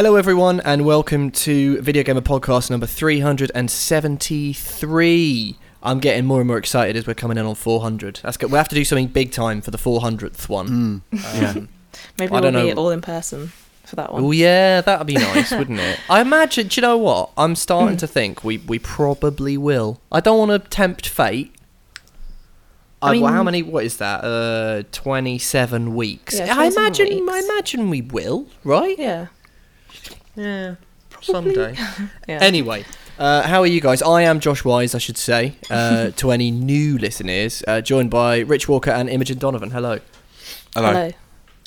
Hello, everyone, and welcome to Video Gamer Podcast number 373. I'm getting more and more excited as we're coming in on 400. That's good. We have to do something big time for the 400th one. Hmm. Um, yeah. Maybe I we'll don't be know. all in person for that one. Oh yeah, that'd be nice, wouldn't it? I imagine. Do you know what? I'm starting to think we we probably will. I don't want to tempt fate. I I well, how many? What is that? Uh, twenty-seven weeks. Yeah, I 27 imagine. I imagine we will. Right? Yeah. Yeah. Someday. Yeah. Anyway, uh, how are you guys? I am Josh Wise, I should say, uh, to any new listeners, uh, joined by Rich Walker and Imogen Donovan. Hello. Hello. Hello.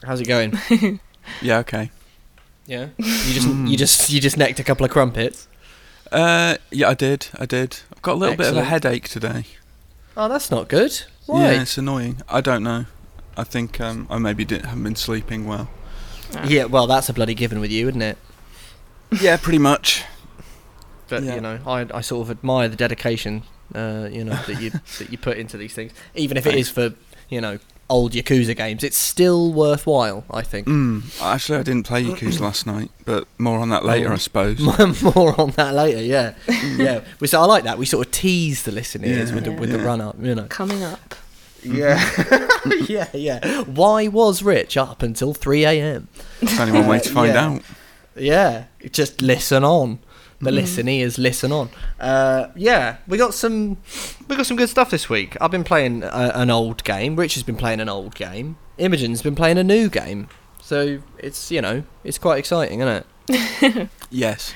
How's it going? Yeah, okay. Yeah. You just you just you just necked a couple of crumpets. Uh, yeah, I did. I did. I've got a little bit of a headache today. Oh, that's not good. Why? Yeah, it's annoying. I don't know. I think um, I maybe didn't, haven't been sleeping well. Ah. Yeah, well, that's a bloody given with you, isn't it? Yeah, pretty much. But Yeah. you know, I, I sort of admire the dedication, uh, you know, that you that you put into these things, even if it is for you know old Yakuza games. It's still worthwhile, I think. Mm, actually, I didn't play Yakuza last night, but more on that later, Oh. I suppose. More on that later, yeah, yeah. We so I like that. We sort of tease the listeners Yeah. with the with the run up, you know. Coming up. Yeah, yeah, yeah. Why was Rich up until three a.m.? There's only one way to find Yeah. out. Yeah, just listen on. The Mhm. listeners listen on. Uh, yeah, we got some we got some good stuff this week. I've been playing a, an old game. Rich has been playing an old game. Imogen's been playing a new game. So it's you know it's quite exciting, isn't it? Yes.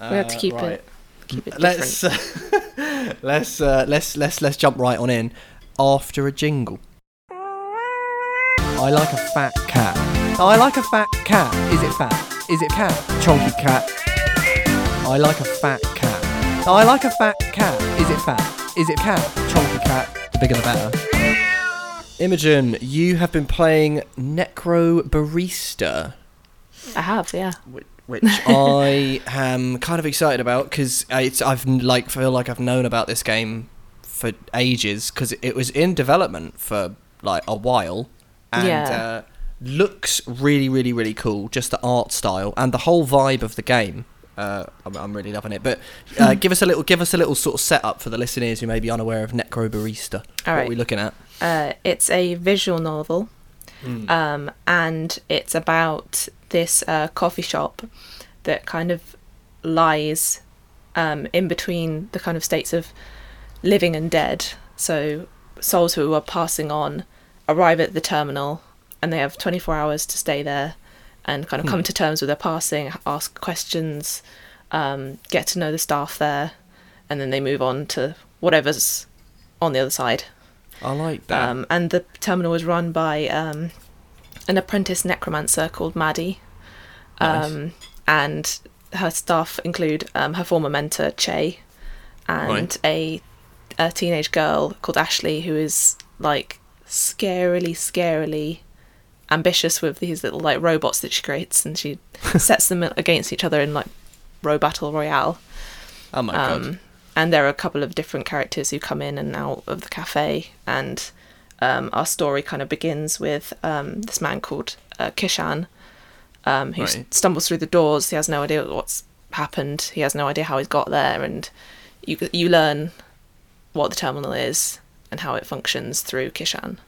We have to Uh, keep right. it keep it. Let's uh, let's uh, let's let's let's jump right on in after a jingle. I like a fat cat. I like a fat cat. Is it fat? Is it cat? Chonky cat. I like a fat cat. I like a fat cat. Is it fat? Is it cat? Chonky cat. The bigger the better. Imogen, you have been playing Necrobarista I have, yeah. whi- which I am kind of excited about because it's I've like feel like I've known about this game for ages because it was in development for like a while and Yeah. uh, looks really really really cool just the art style and the whole vibe of the game. Uh, I'm, I'm really loving it but uh, give us a little give us a little sort of setup for the listeners who may be unaware of Necrobarista All what are we looking at? Uh, it's a visual novel, Mm. um, and it's about this uh, coffee shop that kind of lies um, in between the kind of states of living and dead. So souls who are passing on arrive at the terminal, and they have 24 hours to stay there and kind of come to terms with their passing, ask questions, um, get to know the staff there, and then they move on to whatever's on the other side. I like that Um, and the terminal was run by um, an apprentice necromancer called Maddie. Nice. Um, and her staff include um, her former mentor, Chay, and Right. a, a teenage girl called Ashley who is like scarily, scarily ambitious with these little like robots that she creates and she sets them against each other in like row battle royale. oh my god Um, and there are a couple of different characters who come in and out of the cafe, and um, our story kind of begins with um, this man called uh, Kishan, um, who s- Right. stumbles through the doors. He has no idea what's happened. He has no idea how he's got there, and you you learn what the terminal is and how it functions through Kishan.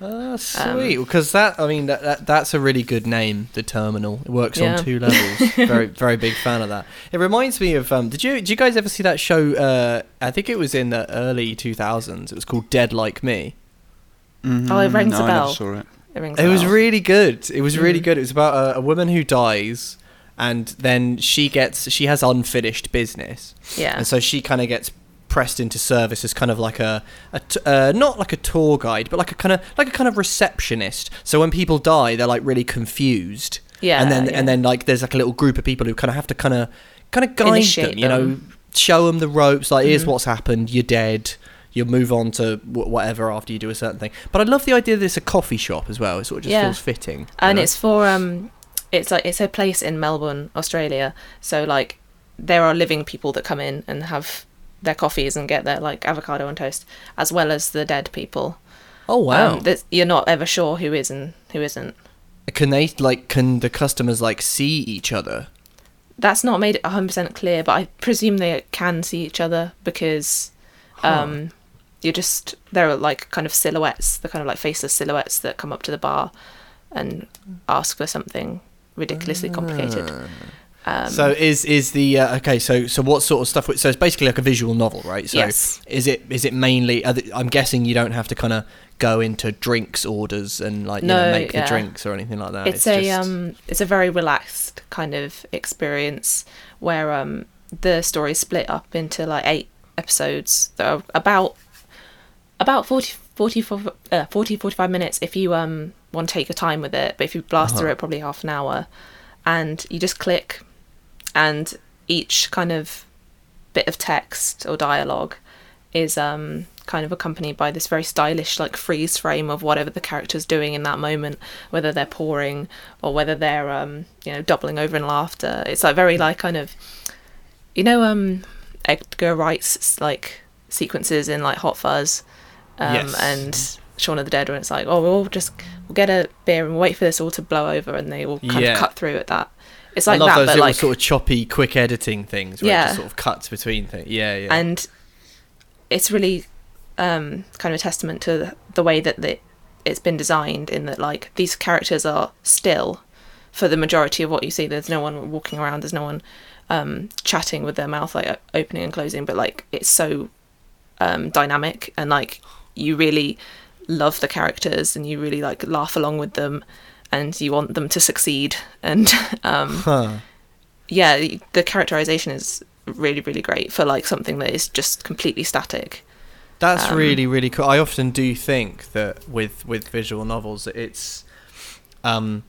Ah, Um, sweet. Because that, I mean, that, that that's a really good name. The terminal. It works Yeah. on two levels. very, very big fan of that. It reminds me of. Um, did you did you guys ever see that show? Uh, I think it was in the early two thousands. It was called Dead Like Me. Mhm, Oh, it rings a no, I never bell. saw it. It rings. It was bell. really good. It was really Mm. good. It was about a, a woman who dies, and then she gets she has unfinished business. yeah. and so she kind of gets pressed into service as kind of like a, a t- uh, not like a tour guide, but like a kind of like a kind of receptionist. So when people die, they're like really confused. Yeah, and then yeah. and then like there's like a little group of people who kind of have to kind of kind of guide Initiate them, you know, them. show them the ropes. Like here's Mhm. what's happened. You're dead. You'll move on to wh- whatever after you do a certain thing. But I love the idea that it's a coffee shop as well. It sort of just Yeah. feels fitting. and know? it's for um it's like it's a place in melbourne australia so like there are living people that come in and have their coffees and get their like avocado on toast as well as the dead people oh wow. um, you're not ever sure who is and who isn't can they like can the customers like see each other? that's not made 100% clear, but I presume they can see each other because um, you're just there are like kind of silhouettes, the kind of like faceless silhouettes that come up to the bar and ask for something ridiculously complicated. Um, so is is the uh, okay? So so what sort of stuff? So it's basically like a visual novel, right? So Yes. is it is it mainly? Are the, I'm guessing you don't have to kind of go into drinks orders and like you know, make yeah. the drinks or anything like that. it's, a just- um it's a very relaxed kind of experience where um the story is split up into like eight episodes that are about about 40 40, fo- uh, 40 45 minutes if you um want to take your time with it but if you blast through it probably half an hour and you just click and each kind of bit of text or dialogue is um kind of accompanied by this very stylish like freeze frame of whatever the character's doing in that moment whether they're pouring or whether they're um you know doubling over in laughter it's like very like kind of you know um Edgar Wright's like sequences in like Hot Fuzz um Yes. and Shaun of the Dead when it's like oh we'll just we'll get a beer and wait for this all to blow over and they all kind Yeah. of cut through at that it's like I love that those but little like sort of choppy, quick editing things where it Yeah. just sort of cuts between things. Yeah, yeah. and it's really um, kind of a testament to the, the way that the, it's been designed in that like these characters are still for the majority of what you see there's no one walking around there's no one um, chatting with their mouth like opening and closing but like it's so um, dynamic and like you really love the characters and you really like laugh along with them and you want them to succeed and um, Huh. yeah, the characterization is really, really great for like something that is just completely static. That's Um, really really cool. I often do think that with with visual novels, it's um,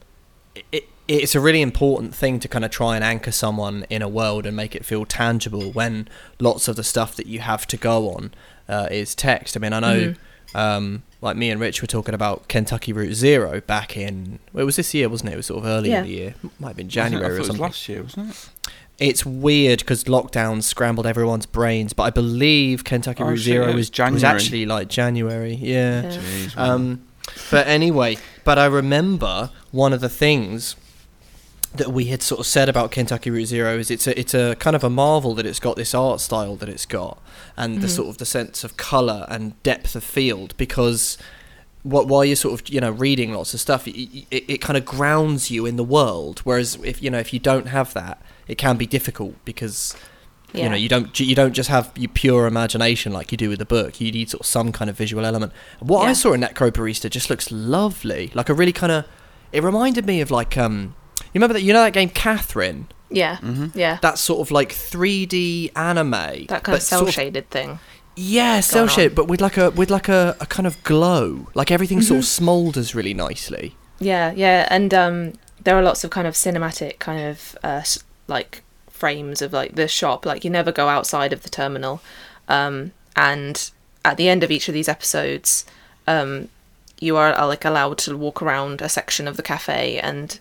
it, it's a really important thing to kind of try and anchor someone in a world and make it feel tangible. When lots of the stuff that you have to go on uh, is text. I mean, I know. Um, like me and Rich were talking about Kentucky Route Zero back in well, it was this year, wasn't it? It was sort of early Yeah. in the year, might have been January thought or it was something. last year, wasn't it? It's weird because lockdown scrambled everyone's brains, but I believe Kentucky Oh, Route shit, Zero yeah, was, was January. was actually like January. Yeah. Yeah. Jeez. Um, but anyway, but I remember one of the things that we had sort of said about Kentucky Route Zero is it's a it's a kind of a marvel that it's got this art style that it's got and the Mhm. sort of the sense of color and depth of field because what while you're sort of you know reading lots of stuff it, it, it kind of grounds you in the world. Whereas if you know if you don't have that it can be difficult because you know you don't you don't just have your pure imagination like you do with the book. You need sort of some kind of visual element. What i saw in necrobarista just looks lovely. Like a really kind of it reminded me of like um you remember that you know that game catherine Yeah, Mhm. yeah. that sort of like 3d anime That kind of cell sort shaded thing. yeah cell shaded but with like a with like a, a kind of glow like everything sort of Mm-hmm. smolders really nicely Yeah, yeah, and um, there are lots of kind of cinematic kind of uh, like frames of like the shop. Like you never go outside of the terminal, um, and at the end of each of these episodes, um, you are uh, like allowed to walk around a section of the cafe, and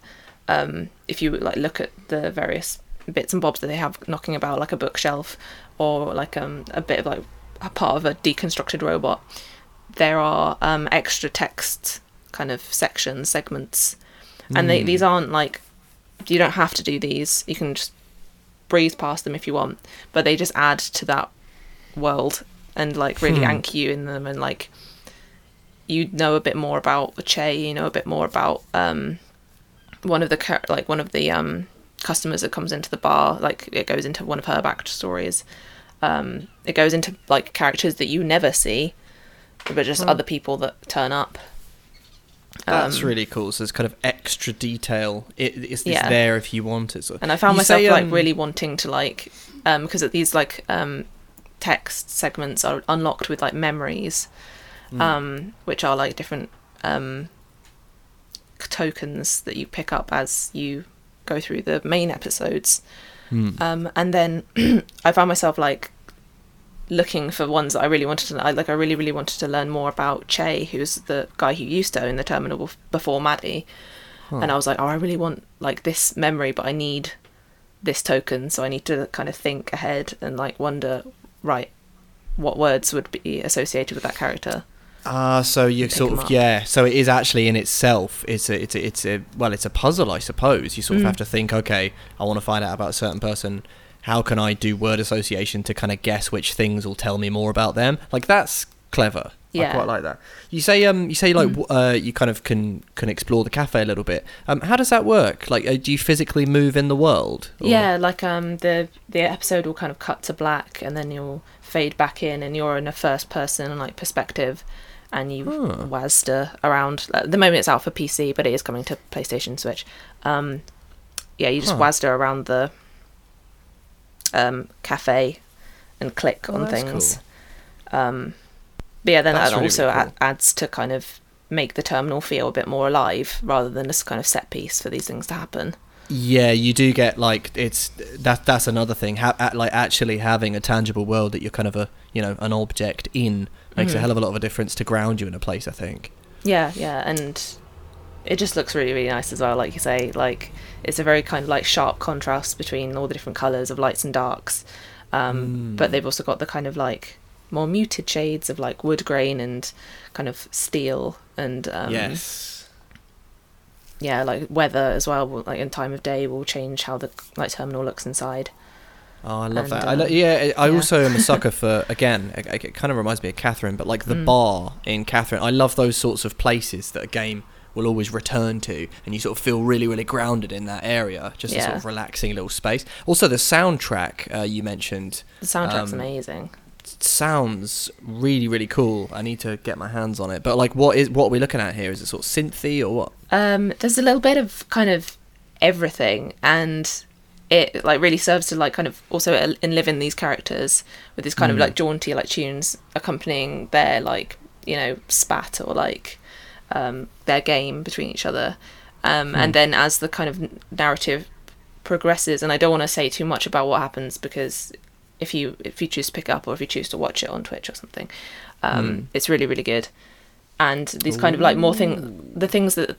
um, if you like look at the various bits and bobs that they have knocking about, like a bookshelf or like um, a bit of like a part of a deconstructed robot, there are um, extra text kind of sections, segments, and they, these aren't like you don't have to do these. You can just breeze past them if you want, but they just add to that world and like really Hmm. anchor you in them and like you know a bit more about the Chay, you know a bit more about um one of the like one of the um customers that comes into the bar like it goes into one of her backstories um it goes into like characters that you never see but just other people that turn up. That's Um, really cool. So it's kind of extra detail. It, it's, it's Yeah. there if you want it so and I found You myself say, like um, really wanting to like um because these like um text segments are unlocked with like memories Hmm. um which are like different um tokens that you pick up as you go through the main episodes. Hmm. um and then I found myself like looking for ones that I really wanted to I like I really really wanted to learn more about Chay who's the guy who used to own the terminal before Maddie. And I was like oh I really want like this memory but I need this token so I need to kind of think ahead and like wonder right what words would be associated with that character Ah, so you sort of yeah. So it is actually in itself. It's a it's a, it's a well, it's a puzzle, I suppose. You sort of Mm. have to think. Okay, I want to find out about a certain person. How can I do word association to kind of guess which things will tell me more about them? Like that's clever. Yeah. I quite like that. You say um you say like Mm. uh you kind of can can explore the cafe a little bit. Um, how does that work? Like, uh, do you physically move in the world? or- Yeah, like um the the episode will kind of cut to black and then you'll fade back in and you're in a first person like perspective and you Huh. WASD around at the moment it's out for PC but it is coming to PlayStation Switch. Um yeah, you just Huh. WASD around the um cafe and click Oh, on things. Um but yeah, then That's that really, also really cool. adds to kind of make the terminal feel a bit more alive rather than this kind of set piece for these things to happen. Yeah, you do get like it's that. That's another thing. Ha- like actually having a tangible world that you're kind of a you know an object in makes a Mhm. hell of a lot of a difference to ground you in a place. I think. Yeah, yeah, and it just looks really, really nice as well. Like you say, like it's a very kind of like sharp contrast between all the different colors of lights and darks. Um, Mm. But they've also got the kind of like more muted shades of like wood grain and kind of steel and um, yes. yeah, like weather as well. Like in time of day will change how the like terminal looks inside. Oh, I love And, that. I lo- um, yeah, I yeah. also am a sucker for again. It, it kind of reminds me of Catherine, but like the Mm. bar in Catherine. I love those sorts of places that a game will always return to, and you sort of feel really, really grounded in that area. Just a sort of relaxing little space. Also, the soundtrack uh, you mentioned The soundtrack's Um, amazing. sounds really really cool. I need to get my hands on it. But like, what is what are we looking at here? Is it sort of synthy or what? Um, there's a little bit of kind of everything, and it like really serves to like kind of also enliven these characters with these kind of Mm. like jaunty like tunes accompanying their like you know spat or like um, their game between each other. Um, Hmm. And then as the kind of narrative progresses, and I don't want to say too much about what happens because if you if you choose to pick up or if you choose to watch it on Twitch or something, um, Hmm. it's really really good. And these kind of like more thing the things that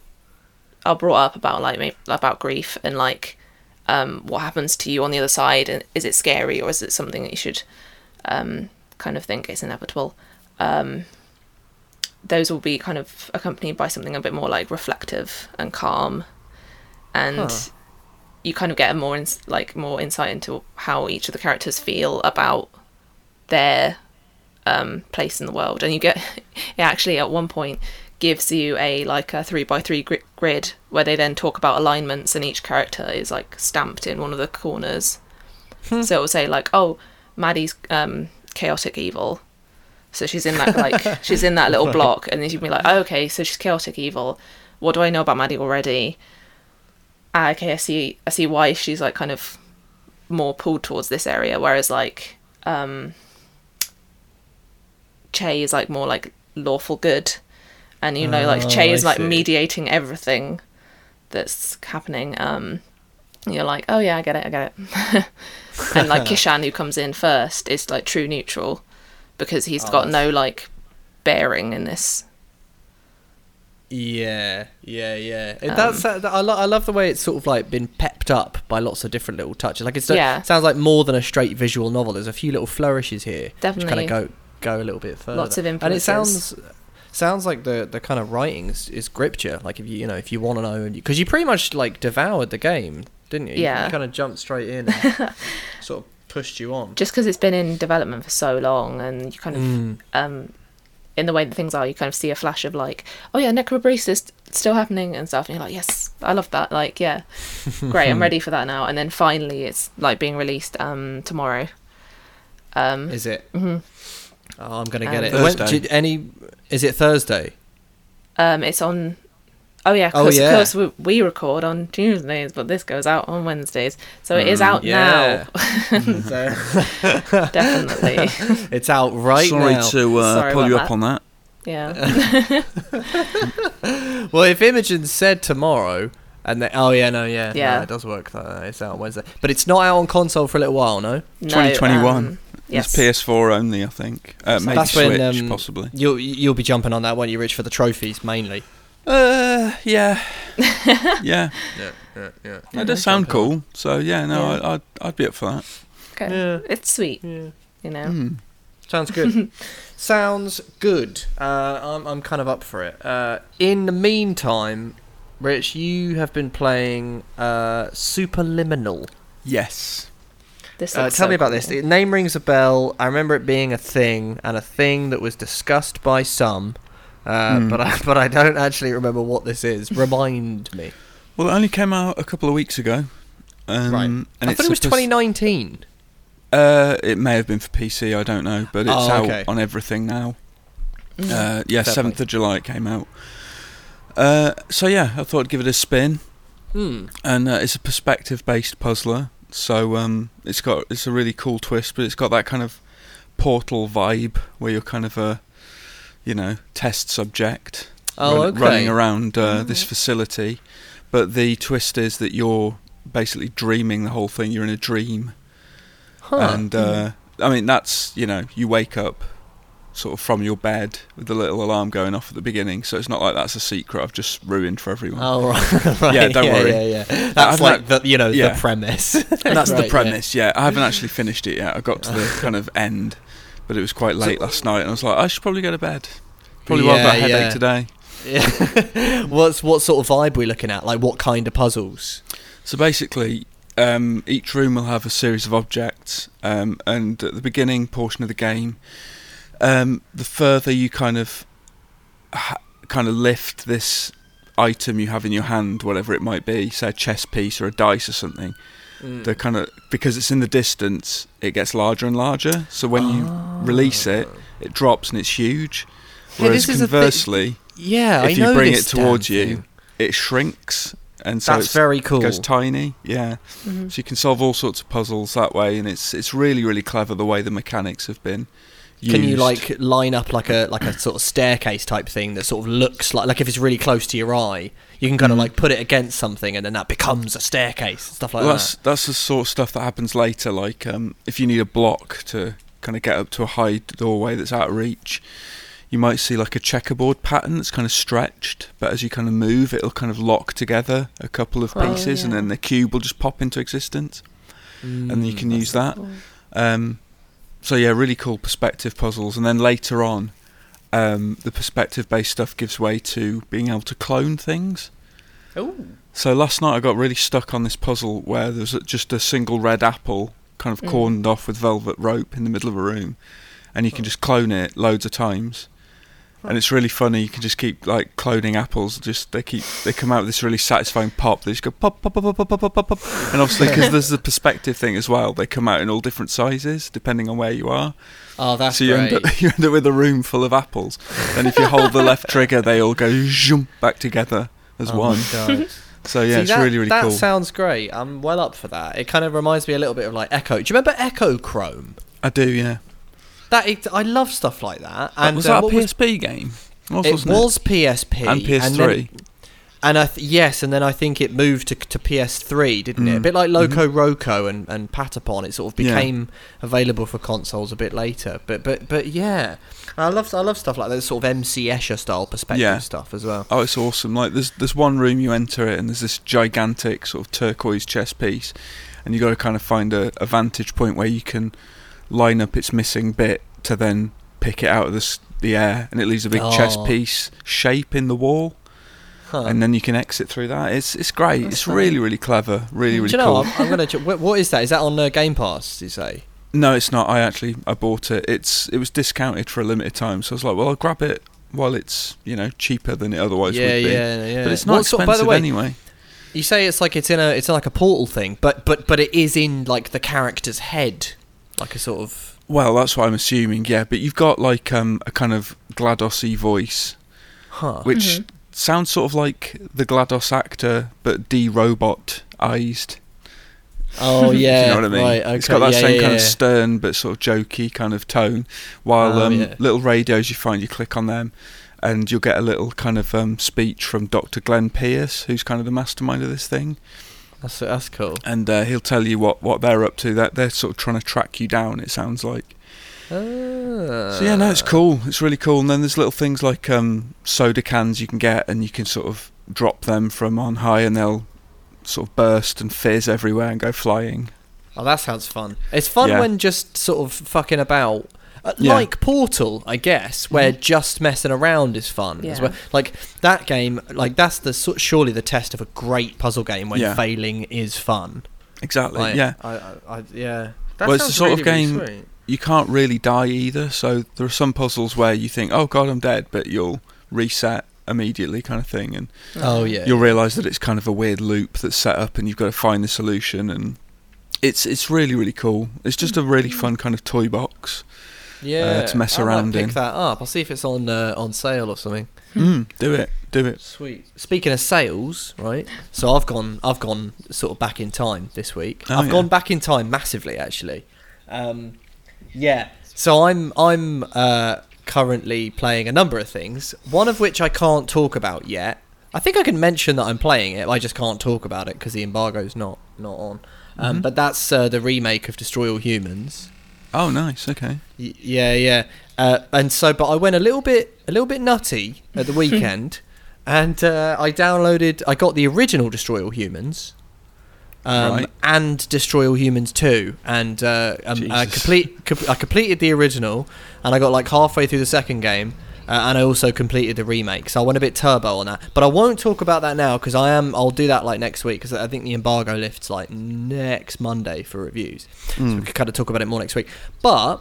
are brought up about like about grief and like um, what happens to you on the other side and is it scary or is it something that you should um, kind of think is inevitable? Um, those will be kind of accompanied by something a bit more like reflective and calm. And Huh. you kind of get a more ins- like more insight into how each of the characters feel about their um, place in the world. And you get it actually at one point gives you a like a three by three gri- grid where they then talk about alignments and each character is like stamped in one of the corners. So it will say like oh maddie's um, chaotic evil. So she's in that like she's in that little block and then you'd be like oh, okay so she's chaotic evil. What do i know about maddie already? Ah, okay i see i see why she's like kind of more pulled towards this area whereas like um chay is like more like lawful good and you know like Oh, chay I is like see. mediating everything that's happening um and you're like oh yeah i get it i get it and like kishan who comes in first is like true neutral because he's Oh, got that's- no like bearing in this Yeah, yeah, yeah. Um, that's uh, I, lo- I love the way it's sort of like been pepped up by lots of different little touches. Like it's Yeah. sounds like more than a straight visual novel. There's a few little flourishes here, which kind Definitely. of go go a little bit further. Lots of and it sounds sounds like the the kind of writing is, is gripped you. Like if you you know if you want to know, because you pretty much like devoured the game, didn't you? You- Yeah. you kind of jumped straight in, and sort of pushed you on. just because it's been in development for so long and you kind of Mm. um in the way that things are you kind of see a flash of like oh yeah necrobarista is still happening and stuff and you're like yes i love that like yeah great i'm ready for that now and then finally it's like being released um tomorrow um Is it? mhm. Oh, I'm gonna Um, get it. When- did any? Is it Thursday? um it's on oh yeah Oh, because yeah. we, we record on tuesdays but this goes out on wednesdays so it is Mm, out yeah. now definitely It's out right Sorry now. to uh, Sorry pull about you that. up on that. yeah Well, if Imogen said tomorrow, and they, oh yeah, no, yeah, Yeah. no, it does work. Uh, it's out on Wednesday, but it's not out on console for a little while. No, No, 2021. um, yes It's PS4 only, I think. Uh, maybe That's Switch, when, um, possibly. you'll you'll be jumping on that one. You reach for the trophies mainly. Uh, yeah, yeah. Yeah, yeah, yeah. That does sound cool. So yeah, no, Yeah. I, I'd I'd be up for that. okay Yeah. it's sweet Yeah. you know Mm. Sounds good. Sounds good. Uh, I'm, I'm kind of up for it. Uh, in the meantime, Rich, you have been playing uh, Superliminal. Yes. This Uh, tell so me about cool. this. The name rings a bell. I remember it being a thing, and a thing that was discussed by some. Uh, Hmm. But I but I don't actually remember what this is. Remind me. Well, it only came out a couple of weeks ago. Um, right. And I thought it was 2019. Uh, it may have been for PC. I don't know, but it's Oh, out on everything now. Mm. Uh, yeah, seventh of July it came out. Uh, so yeah, I thought I'd give it a spin, Hmm. and uh, it's a perspective-based puzzler. So um, it's got it's a really cool twist, but it's got that kind of portal vibe where you're kind of a, you know, test subject Oh, run- okay. running around uh, this facility. But the twist is that you're basically dreaming the whole thing. You're in a dream, Huh. and uh, I mean that's you know you wake up sort of from your bed with the little alarm going off at the beginning. So it's not like that's a secret I've just ruined for everyone. Oh right, right. Yeah, don't worry. Yeah, yeah. I've That's like not- the you know yeah. the premise. And that's Right, the premise. Yeah. I haven't actually finished it yet. I got to the kind of end, but it was quite late last night, and I was like, I should probably go to bed. Probably won't have a headache yeah. today. Yeah. What's what sort of vibe we looking at? Like what kind of puzzles? So basically, um, each room will have a series of objects, um, and at the beginning portion of the game, um, the further you kind of ha- kind of lift this item you have in your hand, whatever it might be, say a chess piece or a dice or something, Mm. the kind of because it's in the distance, it gets larger and larger. So when you release it, it drops and it's huge. Whereas this is thi- conversely, Yeah, if know you bring it towards you, thing. it shrinks, and so That's it's, very cool. It goes tiny. Yeah. Mhm. So you can solve all sorts of puzzles that way, and it's it's really really clever the way the mechanics have been. Used. Can you like line up like a like a sort of staircase type thing that sort of looks like like if it's really close to your eye, you can kind of Mm. like put it against something and then that becomes a staircase stuff like Well, that. that's that's the sort of stuff that happens later. Like um, if you need a block to kind of get up to a high doorway that's out of reach, you might see like a checkerboard pattern that's kind of stretched, but as you kind of move, it'll kind of lock together a couple of Oh, pieces, and then the cube will just pop into existence, and you Mm, can use that. Cool. Um, so yeah, really cool perspective puzzles, and then later on, um, the perspective-based stuff gives way to being able to clone things. Ooh. So last night I got really stuck on this puzzle where there's just a single red apple kind of Mm. cordoned off with velvet rope in the middle of a room, and you can just clone it loads of times. And it's really funny. You can just keep like cloning apples. Just they keep they come out with this really satisfying pop. They just go pop pop pop pop pop pop pop pop. And obviously because there's the perspective thing as well, they come out in all different sizes depending on where you are. Oh, that's so you great. end up you end up with a room full of apples. And if you hold the left trigger, they all go zoom back together as Oh my. God. So yeah, See, it's that, really really that cool. That sounds great. I'm well up for that. It kind of reminds me a little bit of like Echo. Do you remember Echochrome? I do, yeah. That it, I love stuff like that. And And was uh, that a what was- PSP game? Was, it was PSP And PS3. And I th- yes, and then I think it moved to, to PS3, didn't it? A Mm. bit like Loco Roco and, and Patapon. It sort of Yeah. became available for consoles a bit later. But but but yeah, I love I love stuff like that. Sort of MC Escher style perspective Yeah. stuff as well. Oh, it's awesome! Like there's there's one room you enter it, and there's this gigantic sort of turquoise chess piece, and you got to kind of find a, a vantage point where you can line up its missing bit to then pick it out of the the air, and it leaves a big chess Oh. piece shape in the wall, Huh. and then you can exit through that. It's it's great. That's it's fun. really really clever. Really really. Do you know? cool. I'm, I'm gonna. What, is that? Is that on uh, Game Pass? You say? No, it's not. I actually I bought it. It's it was discounted for a limited time, so I was like, well, I'll grab it while it's you know cheaper than it otherwise yeah, would be. yeah, yeah. But it's not sort- expensive by the way, anyway. You say it's like it's in a it's like a portal thing, but but but it is in like the character's head, like a sort of. Well, that's what I'm assuming. Yeah, but you've got like um, a kind of Gladosy voice, Huh. which Mhm. sounds sort of like the Glados actor, but de-robotized. Oh yeah, you know what I mean? right. Okay. It's got that yeah, same yeah, kind of stern but sort of jokey kind of tone. While Oh, um, yeah. little radios you find, you click on them, and you'll get a little kind of um, speech from Dr. Glenn Pierce, who's kind of the mastermind of this thing, That's that's cool. and uh, he'll tell you what, what they're up to. That they're sort of trying to track you down. It sounds like. So yeah, no, it's cool. It's really cool. And then there's little things like um, soda cans you can get, and you can sort of drop them from on high, and they'll sort of burst and fizz everywhere and go flying. Oh, that sounds fun. It's fun Yeah. when just sort of fucking about Uh, Uh, yeah. Like Portal, I guess, where Mm-hmm. just messing around is fun as well. Like that game, like that's the surely the test of a great puzzle game when Yeah. failing is fun. Exactly. Like, yeah. I, I, I, yeah. That Well, it's the sort of really, really game- sweet. You can't really die either. So there are some puzzles where you think, "Oh God, I'm dead," but you'll reset immediately, kind of thing, and mm. Oh yeah. you'll realise that it's kind of a weird loop that's set up, and you've got to find the solution. And it's it's really really cool. It's just a really mm. fun kind of toy box. Yeah. to mess I might around pick in. that up. I'll see if it's on uh, on sale or something. Mm, do it, do it. Sweet. Speaking of sales, right? So I've gone, I've gone sort of back in time this week. Oh, I've yeah. gone back in time massively, actually. Um, yeah. So I'm, I'm uh, currently playing a number of things. One of which I can't talk about yet. I think I can mention that I'm playing it. I just can't talk about it because the embargo's not not on. Um, Mhm. But that's uh, the remake of Destroy All Humans. Oh, nice. Okay. Y- yeah, yeah. Uh, and so, but I went a little bit, a little bit nutty at the weekend, and uh, I downloaded. I got the original Destroy All Humans, um, Right. and Destroy All Humans Two, and uh, um, I complete. Com- I completed the original, and I got like halfway through the second game. Uh, and I also completed the remake, so I went a bit turbo on that. But I won't talk about that now because I am. I'll do that like next week because I think the embargo lifts like next Monday for reviews. So we Mm. could kind of talk about it more next week. But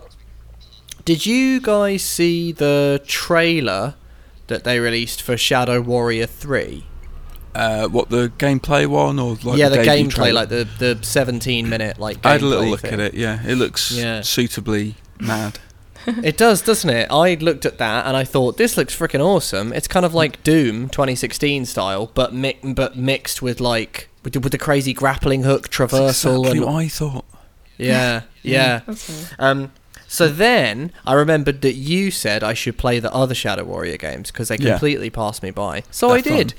did you guys see the trailer that they released for Shadow Warrior Three? Uh, what the gameplay one or like yeah, the, debut gameplay, trailer? like the the 17 minute like. I had a little look thing. at it. Yeah, it looks Yeah. suitably mad. It does, doesn't it? I looked at that and I thought this looks freaking awesome. It's kind of like Doom 2016 style, but mi- but mixed with like with the, with the crazy grappling hook That's traversal exactly and what I thought. yeah, yeah. That's nice. Um, so then I remembered that you said I should play the other Shadow Warrior games because they Yeah. completely passed me by. So I They're did.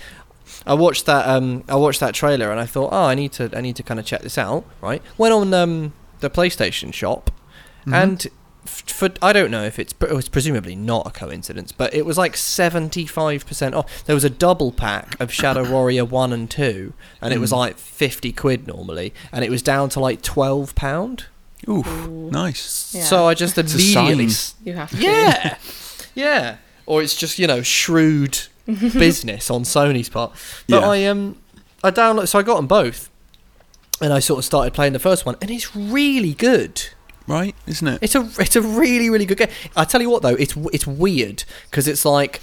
I watched that. Um, I watched that trailer and I thought, oh, I need to. I need to kind of check this out. Right. Went on um, the PlayStation shop, Mhm. and f- for I don't know if it's it was presumably not a coincidence, but it was like seventy five percent off. There was a double pack of Shadow Warrior one and two, and it was Mm. like fifty quid normally, and it was down to like twelve pound. Oof, Ooh. nice. Yeah. So I just It's a immediately, sign. You have to. yeah, yeah, or it's just you know shrewd business on Sony's part. But Yeah. I um, I download, so I got them both, and I sort of started playing the first one, and it's really good. Right, isn't it? It's a it's a really really good game. I tell you what though, it's it's weird because it's like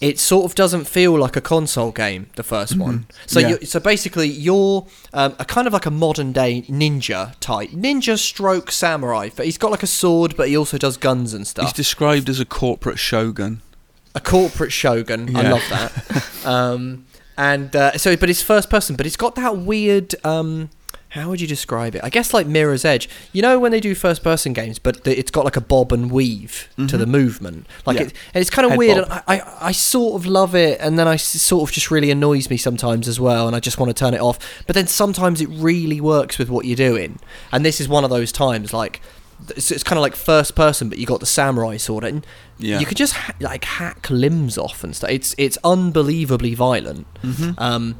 it sort of doesn't feel like a console game. The 1st one, so Yeah. so basically you're um, a kind of like a modern day ninja type, ninja stroke samurai. But he's got like a sword, but he also does guns and stuff. He's described as a corporate shogun. a corporate shogun. I love that. um, and uh, so, but it's first person, but it's got that weird. Um, how would you describe it? I guess like Mirror's Edge. You know when they do first person games, but it's got like a bob and weave to Mhm. the movement. Like Yeah. it, and it's kind of Head weird. bob. And I, I, I sort of love it, and then I sort of just really annoys me sometimes as well, and I just want to turn it off. But then sometimes it really works with what you're doing, and this is one of those times. Like it's, it's kind of like first person, but you got the samurai sword, and Yeah. you could just ha- like hack limbs off and stuff. It's it's unbelievably violent. hmm Um,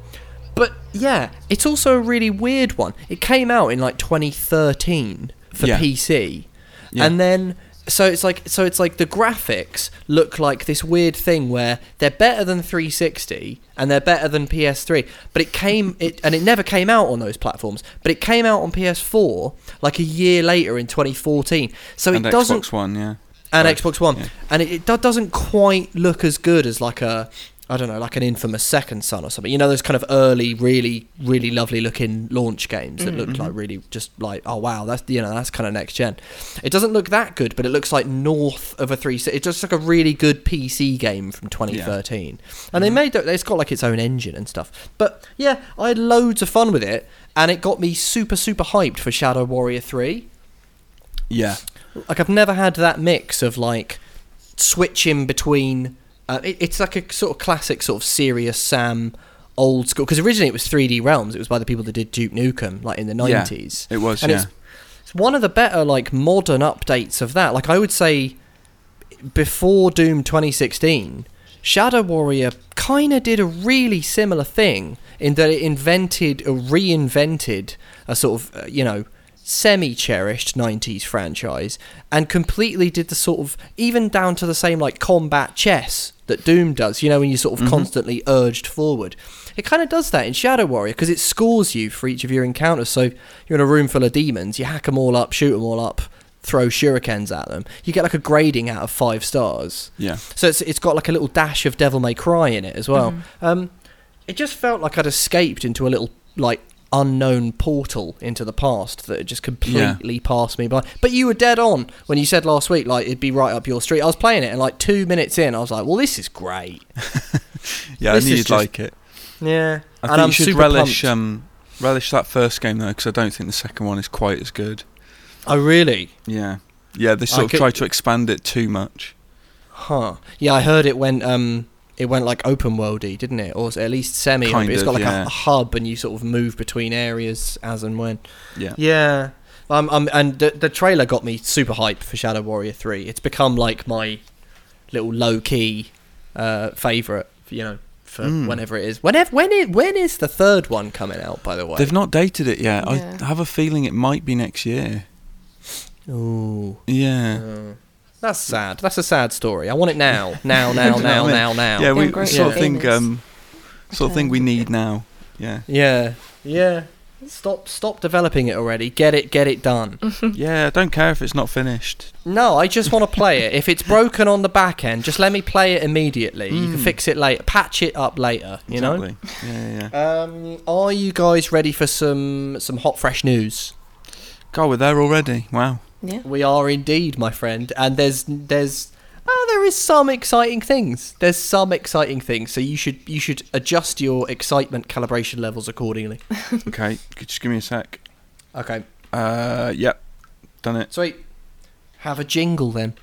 but yeah, it's also a really weird one. It came out in like 2013 for Yeah. PC, Yeah. and then so it's like so it's like the graphics look like this weird thing where they're better than 360 and they're better than PS3, but it came it and it never came out on those platforms, but it came out on PS4 like a year later in 2014. So and it doesn't Xbox One, yeah. and Xbox One, yeah. and it, it doesn't quite look as good as like a I don't know, like an infamous Second Son or something. You know, those kind of early, really, really lovely looking launch games that look Mhm. like really just like oh wow, that's you know that's kind of next gen. It doesn't look that good, but it looks like north of a three. It's just like a really good PC game from 2013, and they Mhm. made it's got like its own engine and stuff. But yeah, I had loads of fun with it, and it got me super super hyped for Shadow Warrior Three Yeah. like I've never had that mix of like switching between. Uh, it, it's like a sort of classic sort of serious Sam old school because originally it was 3D Realms. It was by the people that did Duke Nukem like in the Yeah. 90s. It was, and yeah. it's it's one of the better like modern updates of that. Like I would say before Doom 2016, Shadow Warrior kind of did a really similar thing in that it invented or reinvented a sort of uh, you know semi cherished 90s franchise and completely did the sort of even down to the same like combat chess that Doom does, you know, when you're sort of constantly urged forward. It kind of does that in Shadow Warrior because it scores you for each of your encounters. So you're in a room full of demons, you hack them all up, shoot them all up, throw shurikens at them. You get like a grading out of five stars. Yeah. So it's it's got like a little dash of Devil May Cry in it as well. Mm-hmm. Um, it just felt like I'd escaped into a little like unknown portal into the past that had just completely passed me by. But you were dead on when you said last week like it'd be right up your street. I was playing it and like two minutes in, I was like, well, this is great. Yeah, I This knew you'd like it. Yeah, I and think I'm you should relish um, relish that first game though, because I don't think the second one is quite as good. oh really? Yeah, yeah. They sort I of could- try to expand it too much. Huh. Yeah, I heard it went um it went like open worldy, didn't it? Or at least semi. Kind it's got like yeah. a, a hub, and you sort of move between areas as and when. Yeah. Yeah. Um, um, and the, the trailer got me super hyped for Shadow Warrior 3. It's become like my little low key uh, favourite, you know, for Mm. whenever it is. Whenever, when, it, when is the third one coming out, by the way? They've not dated it yet. Yeah. I have a feeling it might be next year. Ooh. Yeah. Uh, that's sad. That's a sad story. I want it now. Now, now, You now, now, now. yeah, we They're great sort of think um, sort of thing we need now. Yeah. Yeah. Yeah. Stop stop developing it already. Get it get it done. yeah, I don't care if it's not finished. No, I just want to play it. If it's broken on the back end, just let me play it immediately. You can Mm. fix it later, patch it up later, you know? exactly. Yeah, yeah, yeah. Um, are you guys ready for some some hot fresh news? God, we're there already. Wow. Yeah. We are indeed, my friend. And there's there's oh, there is some exciting things. There's some exciting things. So you should you should adjust your excitement calibration levels accordingly. Okay, could you just give me a sec. Okay, Uh, yep, done it. sweet. Have a jingle then.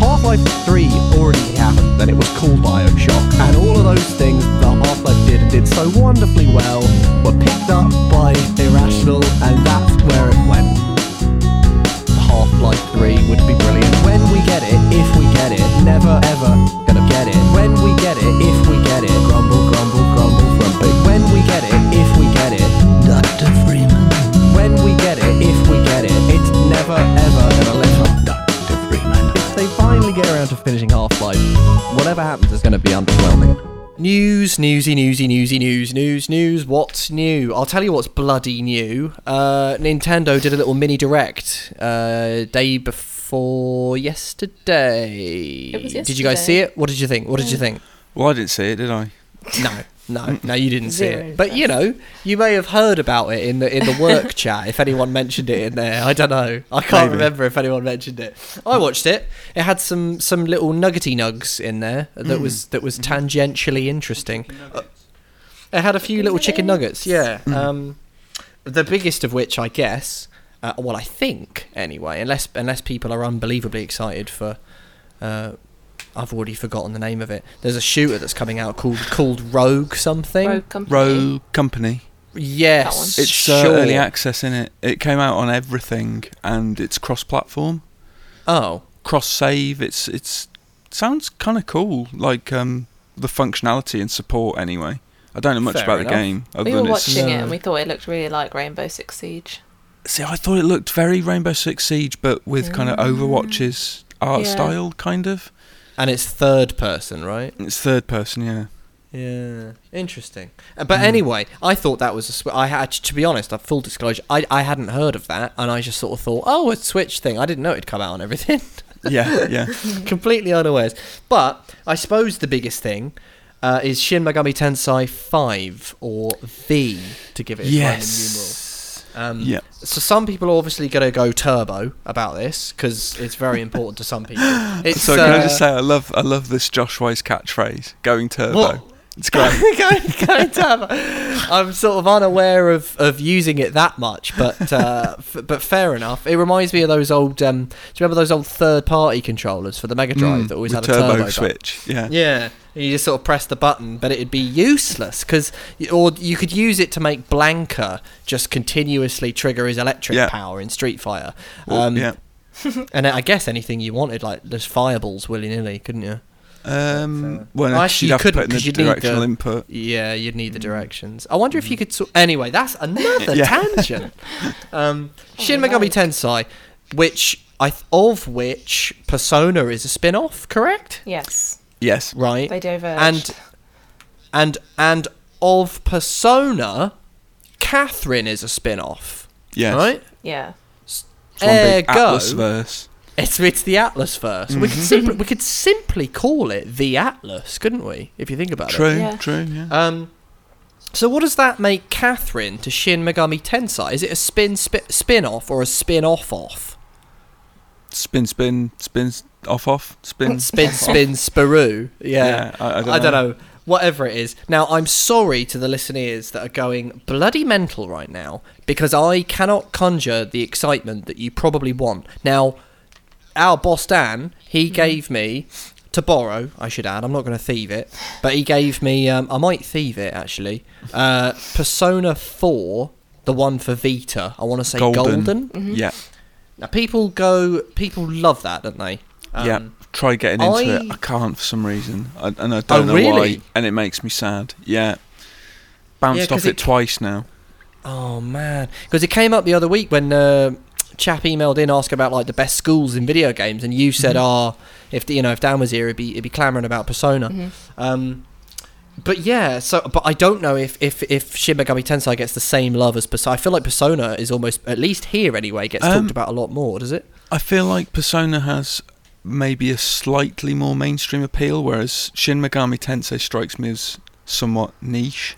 Half-Life 3 already happened, then it was called Bioshock, and all of those things that Half-Life did and did so wonderfully well were picked up by Irrational, and that's where it went. Half-Life 3 would be brilliant when we get it, if we get it, never ever gonna get it. When we get it, if we get it, grumble, grumble, grumble, grumpy. When we get it, if we get it, Dr. Freeman. When we get it, if we get it, it's never ever gonna let up. Dr. Freeman. If they finally get around to finishing Half-Life, whatever happens is gonna be underwhelming. News, newsy, newsy, newsy, news, news, news. What's new? I'll tell you what's bloody new. Uh, Nintendo did a little mini direct uh, day before yesterday. It was Did you guys see it? What did you think? What did you think? Well, I didn't see it, did I? No, no, no, you didn't see Zero it. But you know, you may have heard about it in the in the work chat if anyone mentioned it in there. I don't know. I can't Maybe. remember if anyone mentioned it. I watched it. It had some some little nuggety nugs in there that was that was tangentially interesting. Uh, It had a few little chicken nuggets. Yeah. Um, the biggest of which, I guess, uh, well, I think anyway, unless unless people are unbelievably excited for. Uh, I've already forgotten the name of it. There's a shooter that's coming out called called Rogue something. Rogue Company. Rogue Company. Yes, It's sure. uh, early access in it. It came out on everything, and it's cross-platform, Oh, cross-save. It's it's sounds kind of cool. Like um, the functionality and support. Anyway, I don't know much Fair about enough. the game. Other We were than it's, watching it and we thought it looked really like Rainbow Six Siege. see, I thought it looked very Rainbow Six Siege, but with kind of Mm. Overwatch's art Yeah. style, kind of. And it's third person, right? It's third person, yeah. Yeah, interesting. Uh, But anyway, I thought that was a sw- I had to be honest. uh, Full disclosure, I I hadn't heard of that, and I just sort of thought, oh, a Switch thing. I didn't know it'd come out on everything. Yeah, yeah. Completely unawares. But I suppose the biggest thing uh, is Shin Megami Tensei Five or V to give it yes. Um, Yeah. So some people are obviously going to go turbo about this because it's very important to some people. It's, So can I just uh, say I love I love this Josh Wise catchphrase, going turbo. What? It's great. going, going turbo. I'm sort of unaware of, of using it that much, but uh, f- but fair enough. It reminds me of those old. Um, do you remember those old third party controllers for the Mega Drive Mm, that always had a turbo, turbo button? switch. Yeah. Yeah, you just sort of press the button, but it'd be useless because, or you could use it to make Blanca just continuously trigger his electric Yeah. power in Street Fighter. Well, Um, yeah. and I guess anything you wanted, like there's fireballs willy nilly, couldn't you? Um, uh, well, well, actually, actually, you'd have to couldn't put in 'cause the you'd need the- directional input. Yeah, you'd need the directions. I wonder if you could. Sort- anyway, that's another Yeah. tangent. Um, Shin Megami right. Tensei, which I th- of which Persona is a spin-off, correct? Yes, Yes. Right. they diverge. and and and of Persona, Catherine is a spin-off, Yes. right? yeah, It's one big Ergo- Atlus verse. It's it's the Atlus verse. We could simply we could simply call it the Atlus, couldn't we? If you think about it. True. Yeah. True. Yeah. Um, so what does that make Catherine to Shin Megami Tensei? Is it a spin spi- spin off or a spin off off? spin, spin, spins off, off, spin, Spin off, off. spin Sparoo. Yeah. Yeah, I, I don't I don't know. know. Whatever it is. Now, I'm sorry to the listeners that are going bloody mental right now because I cannot conjure the excitement that you probably want. Now, our boss Dan, he gave me to borrow. I should add. I'm not going to thieve it, but he gave me. Um, I might thieve it actually. Uh, Persona Four, the one for Vita. I want to say Golden. Golden. Yeah. Now, people go. People love that, don't they? Um, yeah. Try getting into it. I- Oh, I can't for some reason, I, and I don't know really? why, and it makes me sad. Yeah. Bounced 'cause off it, it- twice now. Oh man, because it came up the other week when uh, chap emailed in ask about like the best schools in video games, and you said, "Ah, if you know if Dan was here, he'd be he'd be clamoring about Persona." Um, but yeah, so but I don't know if if if Shin Megami Tensei gets the same love as Persona. I feel like Persona is almost at least here anyway gets Um, talked about a lot more. Does it? I feel like Persona has maybe a slightly more mainstream appeal, whereas Shin Megami Tensei strikes me as somewhat niche.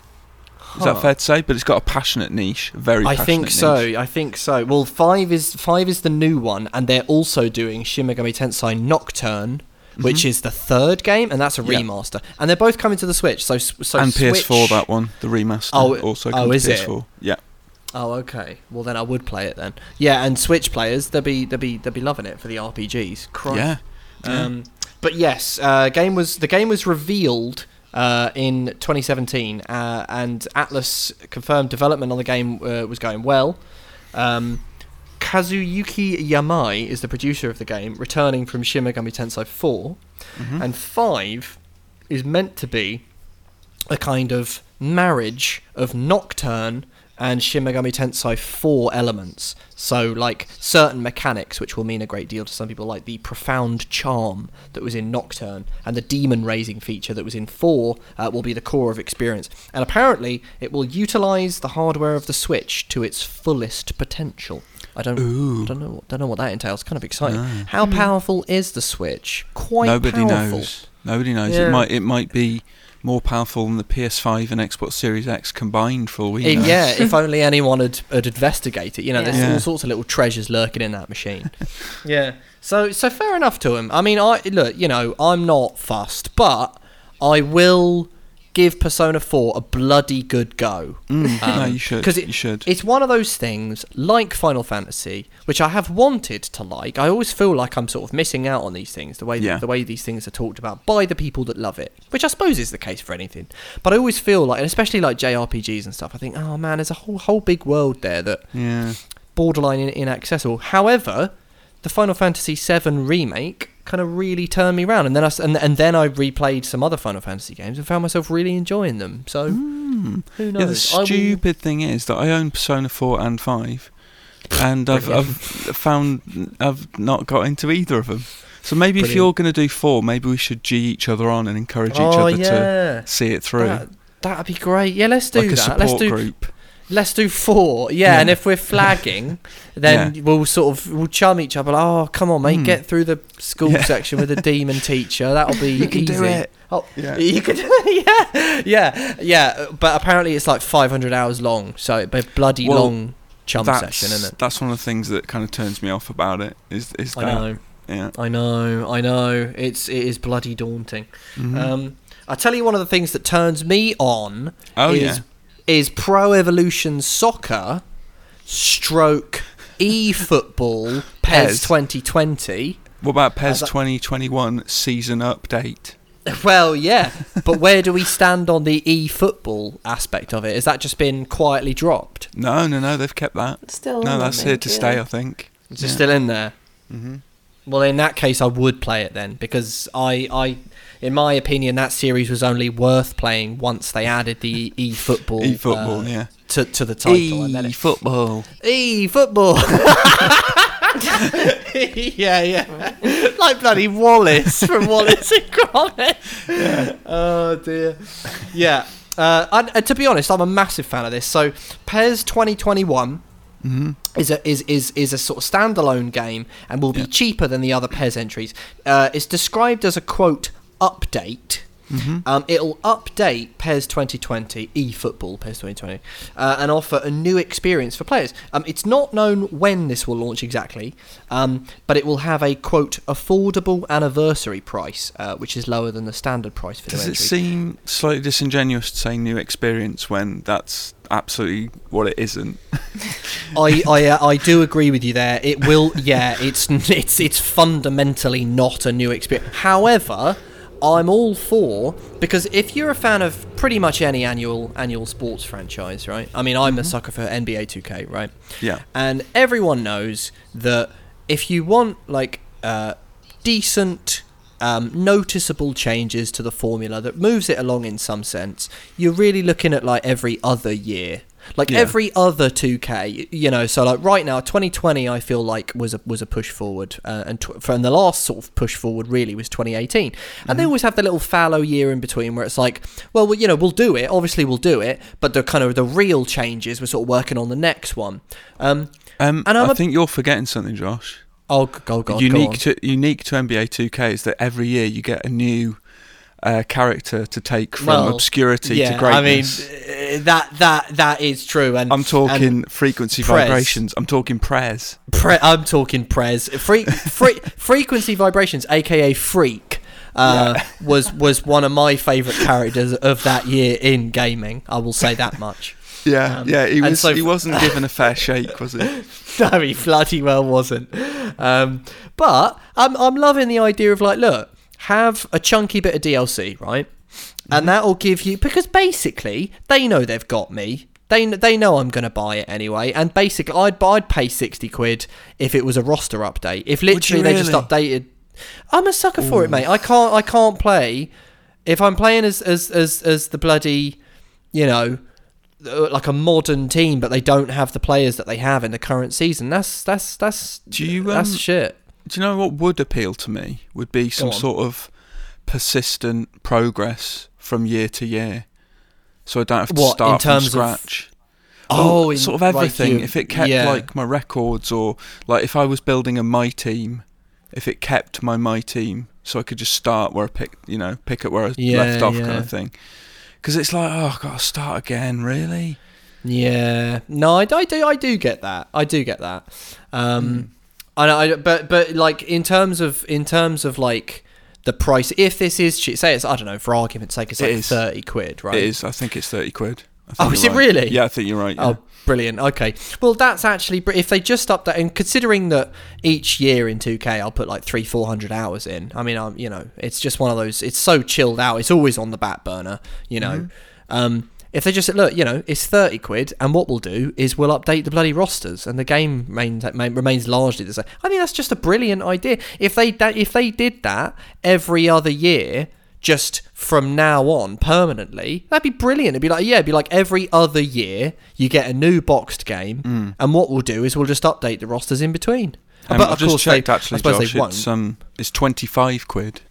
Is that fair to say? But it's got a passionate niche, very. I think niche. so. I think so. Well, five is five is the new one, and they're also doing Shin Megami Tensei Nocturne, which Mhm. is the third game, and that's a Yeah. remaster. And they're both coming to the Switch. So, so and PS4 Switch- that one, the remaster, Oh, also oh, is it? PS4. Yeah. Oh, okay. Well, then I would play it then. Yeah, and Switch players, they'll be they'll be they'll be loving it for the RPGs. Christ. Yeah. yeah. Um, but yes, uh, game was the game was revealed uh, in 2017, uh, and Atlus confirmed development on the game uh, was going well. Um, Kazuyuki Yamai is the producer of the game, returning from Shin Megami Tensei 4, Mhm. and 5 is meant to be a kind of marriage of Nocturne and Shin Megami Tensei 4 elements. So, like certain mechanics, which will mean a great deal to some people, like the profound charm that was in Nocturne and the demon raising feature that was in 4, uh, will be the core of experience. And apparently, it will utilize the hardware of the Switch to its fullest potential. I don't, Ooh. I don't know, don't know what that entails. Kind of exciting. Ah. How powerful is the Switch? Quite Nobody powerful. knows. Nobody knows. Yeah. It might. It might be more powerful than the PS5 and Xbox Series X combined. For all we know. yeah, if only anyone had, had investigated. You know, there's Yeah. all sorts of little treasures lurking in that machine. yeah. So so fair enough to him. I mean, I look, you know, I'm not fussed, but I will give Persona 4 a bloody good go. Mm, no, Um, you should. 'cause it- you should. It's one of those things, like Final Fantasy, which I have wanted to like. I always feel like I'm sort of missing out on these things, the way Yeah. the way these things are talked about by the people that love it, which I suppose is the case for anything. But I always feel like, and especially like JRPGs and stuff, I think, oh man, there's a whole whole big world there that yeah. borderline in- inaccessible. However, the Final Fantasy VII remake kind of really turned me around, and then I and, and then I replayed some other Final Fantasy games and found myself really enjoying them. So Mm. who Yeah, the knows? I will- stupid thing is that I own Persona 4 and 5, and I've, I've found I've not got into either of them. So maybe if you're going to do 4, maybe we should G each other on and encourage each oh other to see it through. that, that'd be great. Yeah, let's do like that. Let's do group. Let's do four. Yeah, Yeah. and if we're flagging, then we'll sort of we'll chum each other. Like, oh, come on, mate, Mm. get through the school Yeah. section with a demon teacher. That'll be You can do easy. it. Oh, Yeah. you could. yeah, yeah, yeah. But apparently, it's like 500 hours long, so it'd be a bloody Well, long chum session, isn't it? That's one of the things that kind of turns me off about it. Is is that? I know, Yeah. I know, I know. It's it is bloody daunting. Mhm. Um, I tell you, one of the things that turns me on oh is yeah. Is Pro Evolution Soccer, stroke e football PES PES. 2020. What about PES 2021 season update? Well, yeah, but where do we stand on the e football aspect of it? Has that just been quietly dropped? No, no, no. They've kept that. Still. No, that's here to yeah. stay. I think. Is it still in there? hmm Well, in that case, I would play it then because I, I, in my opinion, that series was only worth playing once they added the e football. E-football, yeah. To, to the title. it- football. E football. yeah, yeah. Like bloody Wallace from Wallace and Gromit. Oh dear. Yeah. Uh, to be honest, I'm a massive fan of this. So, PES 2021 is a is, is is a sort of standalone game and will be Yeah. cheaper than the other PES entries. Uh, it's described as a quote update. Um, it'll update PES 2020, eFootball PES 2020, uh, and offer a new experience for players. Um, it's not known when this will launch exactly, um, but it will have a quote affordable anniversary price, uh, which is lower than the standard price for Does it seem slightly disingenuous to say new experience when that's absolutely what it isn't? I I, uh, I do agree with you there. It will, yeah. It's it's it's fundamentally not a new experience. However, I'm all for because if you're a fan of pretty much any annual annual sports franchise, right? I mean, I'm a sucker for NBA 2K, right? Yeah. And everyone knows that if you want like uh, decent, um, noticeable changes to the formula that moves it along in some sense, you're really looking at like every other year. Like Yeah. every other 2K, you know. So like right now, 2020, I feel like was a was a push forward, uh, and tw- from the last sort of push forward really was 2018. And they always have the little fallow year in between where it's like, well, you know, we'll do it. Obviously, we'll do it, but the kind of the real changes we're sort of working on the next one. Um, Um, And I'm I a- think you're forgetting something, Josh. oh, g- oh go unique on. to unique to NBA 2K is that every year you get a new uh, character to take from Well, obscurity yeah, to greatness. I mean, uh, that that that is true. And I'm talking frequency Prez. vibrations. I'm talking prayers. Pre- I'm talking prayers. Free, free, frequency vibrations, aka Freak, uh, was was one of my favourite characters of that year in gaming. I will say that much. Yeah, Um, yeah. He was. so- he wasn't given a fair shake, was he? no, he bloody well wasn't. Um, but I'm I'm loving the idea of like, look, have a chunky bit of DLC, right? And that'll give you because basically they know they've got me. They they know I'm gonna buy it anyway. And basically, I'd I'd pay sixty quid if it was a roster update. If literally they just really? updated. I'm a sucker for it, mate. I can't I can't play if I'm playing as as as as the bloody, you know, uh, like a modern team, but they don't have the players that they have in the current season. That's that's that's Do you, that's um, shit. Do you know what would appeal to me? Would be some sort of persistent progress from year to year, so I don't have to What, start from of- scratch. Oh, Well, in- sort of like everything. you- if it kept yeah. like my records, or like if I was building a my team, if it kept my my team, so I could just start where I pick, you know, pick it where I Yeah, left off, yeah. kind of thing. Because it's like, oh, I've got to start again, really. Yeah, no, I, I do, I do get that. I do get that. Um, I, I, but, but like in terms of, in terms of like the price, if this is cheap, say it's, I don't know, for argument's sake, it's It like is. thirty quid, right? It is. I think it's thirty quid. Oh, is you're it really? Yeah, I think you're right. Yeah. Oh, brilliant. Okay. Well, that's actually if they just up that, and considering that each year in 2K I'll put like three, four hundred hours in. I mean, I'm you know, it's just one of those. It's so chilled out. It's always on the back burner. You know. Mm-hmm. Um, if they just said, look, you know, it's thirty quid, and what we'll do is we'll update the bloody rosters, and the game main, main, remains largely the same. I think that's just a brilliant idea. If they if they did that every other year, just from now on permanently, that'd be brilliant. It'd be like, yeah, it'd be like every other year you get a new boxed game, and what we'll do is we'll just update the rosters in between. Um, but I've of just course, checked they, actually, I suppose Josh. they won't. It's um, it's twenty five quid.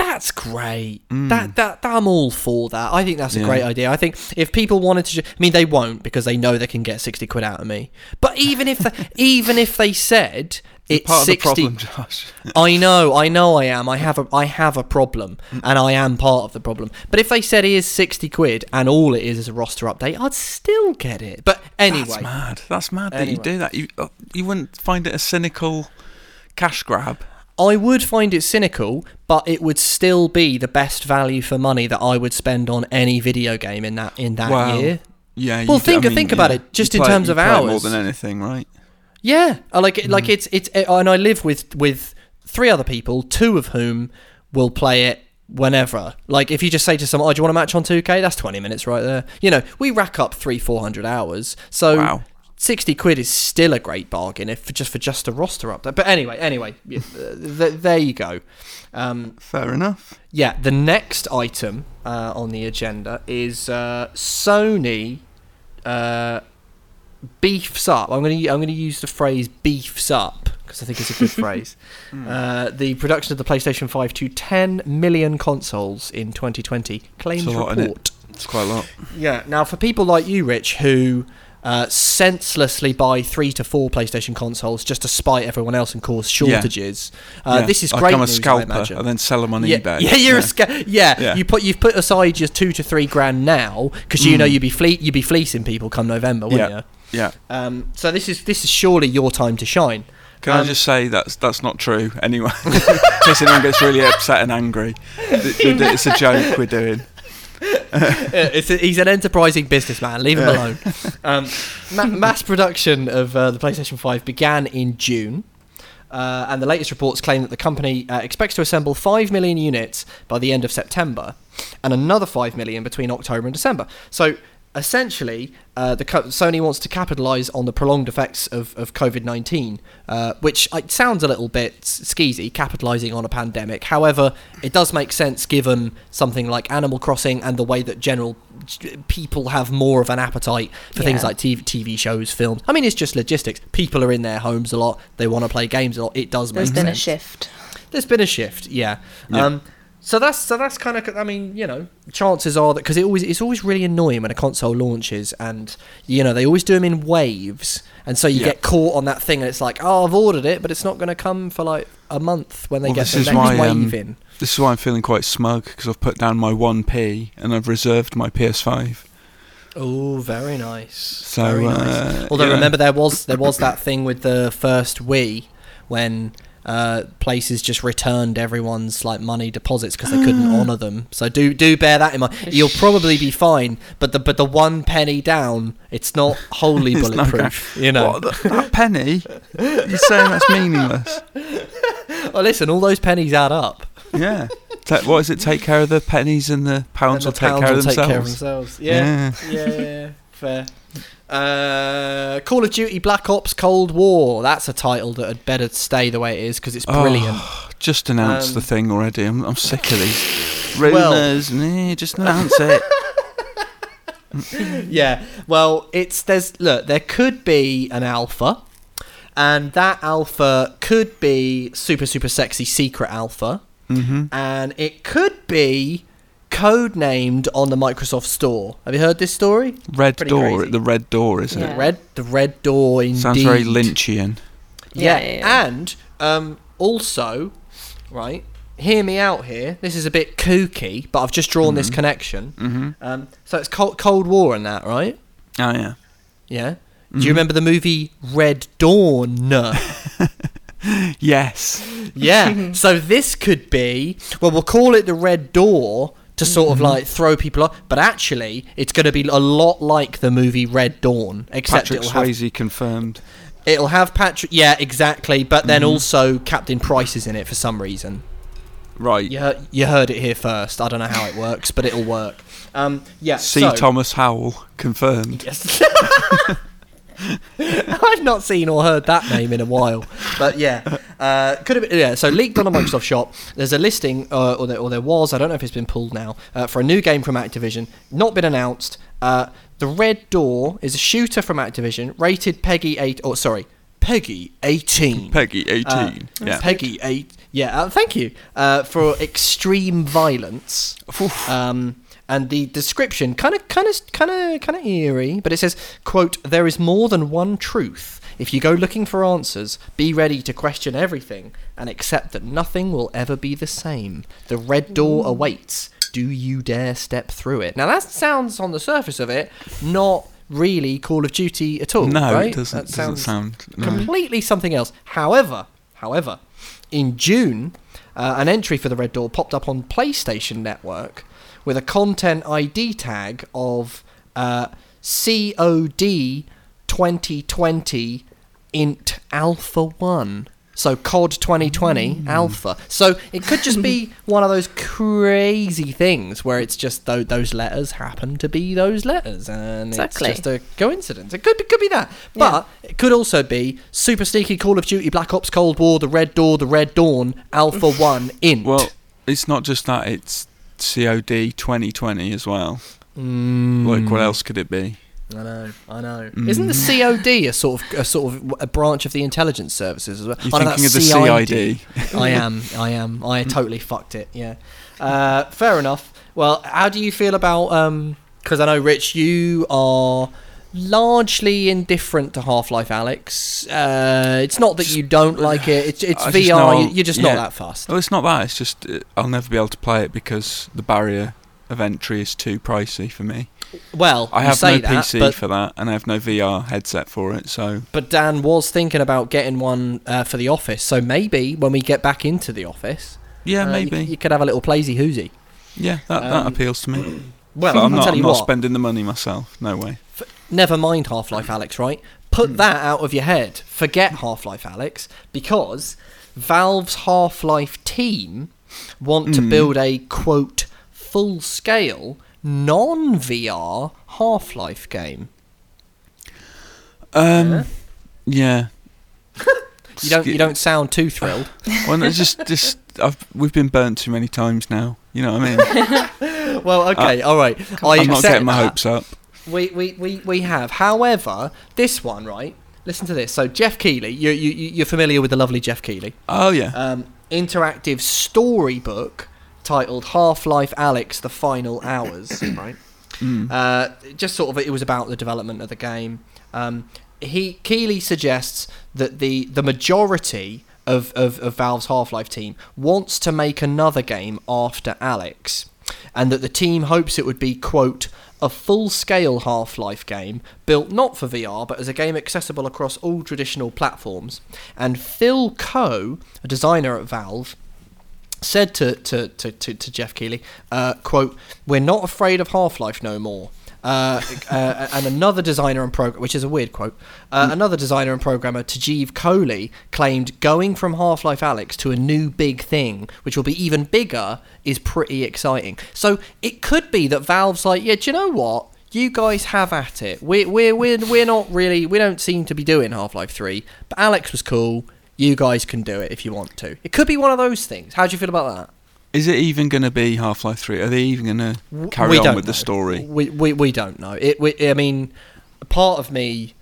That's great. That, that that I'm all for that. I think that's a Yeah. great idea. I think if people wanted to, I mean, they won't because they know they can get sixty quid out of me. But even if they, even if they said You're it's part of the problem, Josh. I know, I know, I am. I have a, I have a problem, and I am part of the problem. But if they said it is sixty quid and all it is is a roster update, I'd still get it. But anyway, That's mad. That's mad that you do that. You uh, you wouldn't find it a cynical cash grab. I would find it cynical, but it would still be the best value for money that I would spend on any video game in that in that Wow. year. Yeah. Well, do- think- I mean, think about yeah. it, just You in play terms of it more than anything, right? Yeah, I like it. Mm. Like it's it's and I live with with three other people, two of whom will play it whenever. Like if you just say to someone, "Oh, do you want to match on 2K?" That's 20 minutes right there. You know, we rack up three, four hundred hours. So Wow. 60 quid is still a great bargain if for just for just a roster update. But anyway, anyway, there you go. Um, Fair enough. yeah, the next item uh, on the agenda is uh, Sony uh, beefs up. I'm going to I'm going to use the phrase beefs up because I think it's a good phrase. Uh, the production of the PlayStation 5 to 10 million consoles in 2020 claims lot, report. It's quite a lot. Yeah. Now, for people like you, Rich, who uh, senselessly buy three to four PlayStation consoles just to spite everyone else and cause shortages, uh, Yeah. this is like great I'm a news, I scalper and then sell them on yeah, eBay. yeah, you're a sca- yeah, Yeah. You put you've put aside your two to three grand now because you know you'd be fle- you'd be fleecing people come November, wouldn't Mm. Yeah. you? Yeah. Um, so this is this is surely your time to shine. Can I Um, just say that's that's not true anyway? Case anyone gets really upset and angry, it's a joke we're doing. it's a, he's an enterprising businessman. Leave him alone. Um, ma- mass production of uh, the PlayStation 5 began in June. Uh, and the latest reports claim that the company uh, expects to assemble 5 million units by the end of September and another 5 million between October and December. So essentially, uh, the co- Sony wants to capitalize on the prolonged effects of, of COVID 19, uh, which uh, sounds a little bit skeezy, capitalizing on a pandemic. However, it does make sense given something like Animal Crossing and the way that general g- people have more of an appetite for things like TV, TV shows, films. I mean, it's just logistics. People are in their homes a lot, they want to play games a lot. It does There's make sense. There's been a shift. There's been a shift, yeah. Yeah. Um, so that's so that's kind of I mean you know chances are that because it always it's always really annoying when a console launches and you know they always do them in waves and so you Yeah. get caught on that thing and it's like oh I've ordered it but it's not going to come for like a month when they Well, get this the next why, wave um, in. This is why I'm feeling quite smug because I've put down my 1p and I've reserved my PS5. Oh, very nice. So, very uh, nice. Although yeah. remember there was there was that thing with the first Wii when uh, places just returned everyone's like money deposits because they couldn't honour them. So do do bear that in mind. You'll probably be fine, but the but the one penny down, it's not wholly It's not bulletproof. You know. What, th- that penny? You're saying that's meaningless? Well, listen, all those pennies add up. Yeah. Ta- what does it take care of the pennies and the pounds And will the take pounds care will of take care of themselves? yeah, yeah, yeah, fair. Uh, Call of Duty Black Ops Cold War. That's a title that had better stay the way it is because it's Oh, brilliant. Just announce Um, the thing already. I'm, I'm sick of these Well- rumours. Nah, just announce it. yeah. Well, it's there's look, there could be an alpha, and that alpha could be super super sexy secret alpha, hmm and it could be codenamed on the Microsoft Store. Have you heard this story? Red Pretty door. crazy. The red door, isn't Yeah. it? Red the red door indeed. Sounds very Lynchian. Yeah, Yeah, yeah, yeah. and um, also, right. Hear me out here. This is a bit kooky, but I've just drawn this connection. Mm-hmm. Um, so it's Cold, Cold War and that, right? Oh yeah. Yeah. Do Mhm. you remember the movie Red Dawn? Yes. yeah. so this could be well, we'll call it the Red Door to sort of like throw people off, but actually, it's going to be a lot like the movie Red Dawn, except Patrick it'll have Swayze confirmed. it'll have Patrick. Yeah, exactly. But then also Captain Price is in it for some reason. Right. You heard, you heard it here first. I don't know how it works, but it'll work. Um, yeah. C. so- Thomas Howell confirmed. Yes. I've not seen or heard that name in a while, but yeah, uh, could have been. Yeah, so leaked on a Microsoft Shop. There's a listing, uh, or, there, or there was. I don't know if it's been pulled now uh, for a new game from Activision. Not been announced. Uh, the Red Door is a shooter from Activision, rated PEGI eight. Or sorry, PEGI eighteen. PEGI, 18. Uh, yeah. PEGI eight. Yeah, uh, thank you uh, for extreme violence. Um, and the description kind of, kind of, kind of, kind of eerie, but it says, "quote There is more than one truth. If you go looking for answers, be ready to question everything and accept that nothing will ever be the same. The red door awaits. Do you dare step through it?" Now that sounds, on the surface of it, not really Call of Duty at all. no, right? it doesn't, That doesn't sounds sound. No. completely something else. However, however, in June, uh, an entry for the Red Door popped up on PlayStation Network with a content ID tag of uh, COD 2020 int alpha 1. So COD 2020 Alpha. So it could just be one of those crazy things where it's just tho- those letters happen to be those letters, and Exactly. it's just a coincidence. It could it could be that, but it could also be super sneaky Call of Duty Black Ops Cold War, the Red Door, the Red Dawn, Alpha One Int. Well, it's not just that; it's COD 2020 as well. Mm. Like, what else could it be? I know, I know. Mm. Isn't the COD a sort of a sort of a branch of the intelligence services as well? You're Oh, no, thinking of the that's CID. I am, I am. I totally fucked it. Yeah. Uh, fair enough. Well, how do you feel about? Um because I know, Rich, you are largely indifferent to Half Life, Alyx. Uh, it's not that you don't like it. It's it's I just know VR. You- You're just yeah. not that fast. Well, it's not that. It's just uh, I'll never be able to play it because the barrier of entry is too pricey for me. Well, I you have no that, PC for that, and I have no VR headset for it. So But Dan was thinking about getting one uh, for the office, so maybe when we get back into the office, yeah, uh, maybe. you, could have a little playsy hoozy. yeah, that, that Um, appeals to me. Well, but I'm not. I'm not spending the money myself. No way. Never mind Half Life Alyx, right? Put that out of your head. Forget Half Life Alyx because Valve's Half Life team want to Mm. build a quote full scale non VR Half Life game. Um, yeah. You don't you don't sound too thrilled. Well, no, just just I've we've been burnt too many times now. You know what I mean? well, okay, all right. I I'm not accept getting my that. hopes up. We, we, we, we have. However, this one, right? Listen to this. So, Jeff Keighley, you, you, you- you're familiar with the lovely Jeff Keighley. Oh yeah. Um, interactive storybook titled Half Life Alyx The Final Hours, right? Mm. Uh, just sort of, it was about the development of the game. Um, he Keighley suggests that the the majority of, of, of Valve's Half Life team wants to make another game after Alyx, and that the team hopes it would be quote a full scale Half Life game built not for VR but as a game accessible across all traditional platforms. And Phil Co, a designer at Valve, said to, to, to, to, Jeff Keighley, uh, quote, We're not afraid of Half Life no more. Uh, uh, and another designer and program, which is a weird quote, uh, another designer and programmer, Tejeev Kohli, claimed going from Half Life Alyx to a new big thing, which will be even bigger, is pretty exciting. So it could be that Valve's like, yeah, do you know what? You guys have at it. We're, we're, we're, we're not really, we don't seem to be doing Half Life 3, but Alyx was cool. You guys can do it if you want to. It could be one of those things. How do you feel about that? Is it even going to be Half Life Three? Are they even going to carry on with the story? We, we, we don't know. It. We, I mean, part of me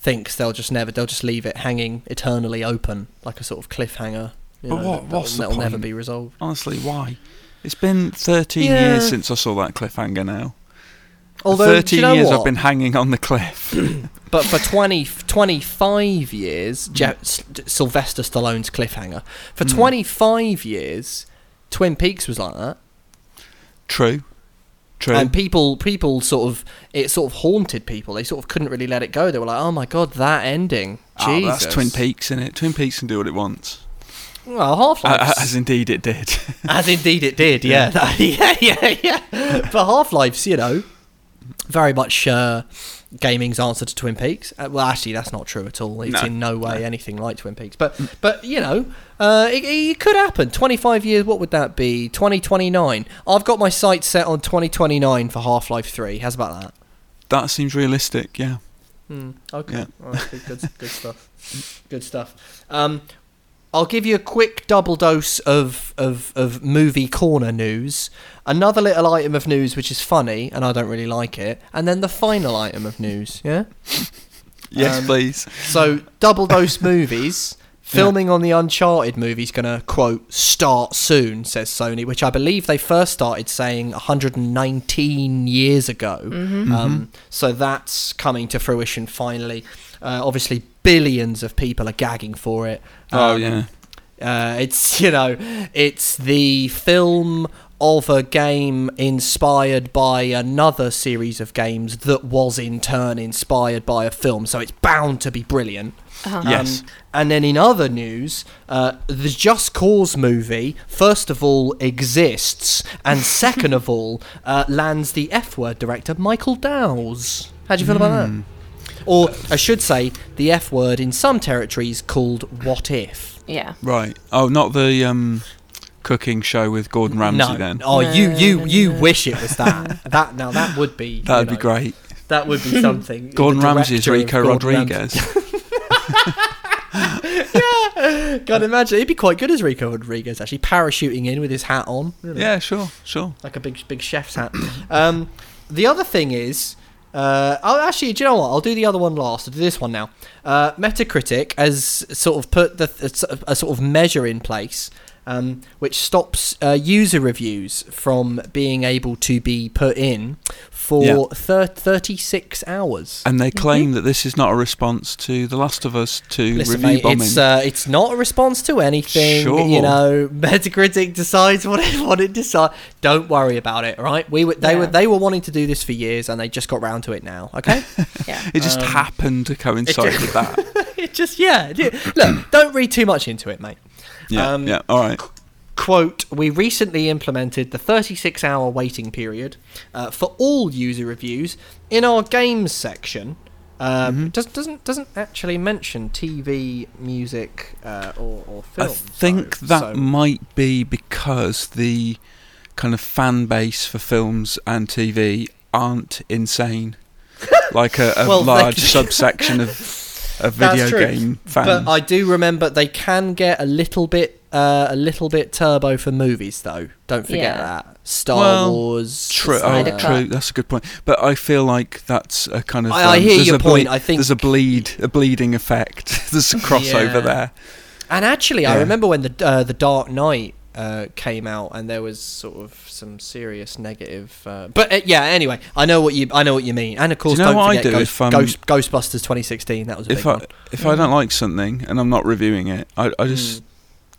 thinks they'll just never. They'll just leave it hanging eternally open, like a sort of cliffhanger. You But know, what- that'll- the that'll never be resolved. Honestly, why? It's been 13 Yeah. years since I saw that cliffhanger. Now, Although, 13 you know years what? I've been hanging on the cliff. But for 20, 25 years, Je- S- Sylvester Stallone's cliffhanger. For Mm. 25 years, Twin Peaks was like that. True. True. And people, people sort of, it sort of haunted people. They sort of couldn't really let it go. They were like, "Oh my god, that ending! Oh, Jesus!" that's Twin Peaks, in it? Twin Peaks can do what it wants. Well, Half Life, A- As indeed it did. as indeed it did. Yeah, yeah, yeah, yeah. But Half Life's, you know, very much uh, gaming's answer to Twin Peaks. Uh, well, actually, that's not true at all. It's No, in no way no. anything like Twin Peaks. But, but you know, uh, it, it could happen. Twenty-five years. What would that be? Twenty twenty-nine. I've got my sights set on twenty twenty-nine for Half Life Three. How's about that? that seems realistic, yeah. Hmm, okay. Yeah. Right, good, good, good stuff. Good stuff. Um, I'll give you a quick double dose of, of, of movie corner news. Another little item of news which is funny, and I don't really like it. And then the final item of news, yeah? Yes, Um, please. So, double dose movies. Filming on the Uncharted movie is going to, quote, start soon, says Sony, which I believe they first started saying 119 years ago. Um, so that's coming to fruition finally. Uh, obviously, billions of people are gagging for it. Oh, Um, yeah. uh, it's you know, it's the film of a game inspired by another series of games that was in turn inspired by a film, so it's bound to be brilliant. Uh-huh. Yes. Um, and then in other news, uh, the Just Cause movie, first of all, exists, and second of all, uh, lands the F word director Michael Dowse. How do you feel about that? Or I should say, the F word in some territories called "what if." Yeah. Right. Oh, not the um, cooking show with Gordon Ramsay no, then. oh, you you No, you no. wish it was that. that now that would be That'd you be great. That would be something. Gordon The Ramsay is Rico Gordon Ramsay. Rodriguez. Can't imagine. He'd be quite good as Rico Rodriguez, actually, parachuting in with his hat on. you know, yeah, sure, sure. Like a big, big chef's hat. Um, the other thing is. Uh, oh, actually, do you know what? I'll do the other one last. I'll do this one now. Uh, Metacritic has sort of put the, a, a sort of measure in place um, which stops uh, user reviews from being able to be put in for Yeah. thir- 36 hours. And they claim that this is not a response to The Last of Us 2 Listen, review mate, bombing. it's uh, it's not a response to anything. Sure. You know, Metacritic decides what it what it decides. Don't worry about it. right? We were, they were they were wanting to do this for years, and they just got round to it now. Okay. Yeah. it just um, happened to coincide ju- with that. it just yeah. it- Look, don't read too much into it, mate. Yeah, Um, yeah. All right. Quote, we recently implemented the 36 hour waiting period uh, for all user reviews in our games section. Um, Mm-hmm. does, doesn't doesn't actually mention TV, music, uh, or, or film. I think so- that so- might be because the kind of fan base for films and TV aren't insane, like a, a Well, large subsection of of That's video game fans. But I do remember they can get a little bit uh, a little bit turbo for movies though. Don't forget Yeah. that. Star Well, Wars. True, oh, true. That's a good point. But I feel like that's a kind of. I- I um, hear there's your a point. bleed- I think- there's a bleed, a bleeding effect. there's a crossover Yeah. there. And actually, I remember when the uh, the Dark Knight uh, came out, and there was sort of some serious negative. Uh, but uh, yeah, anyway, I know what you I know what you mean. And of course, know don't what I forget do Ghost, um, Ghost, Ghostbusters 2016. That was a If big I one. if I don't like something and I'm not reviewing it, I I just Mm.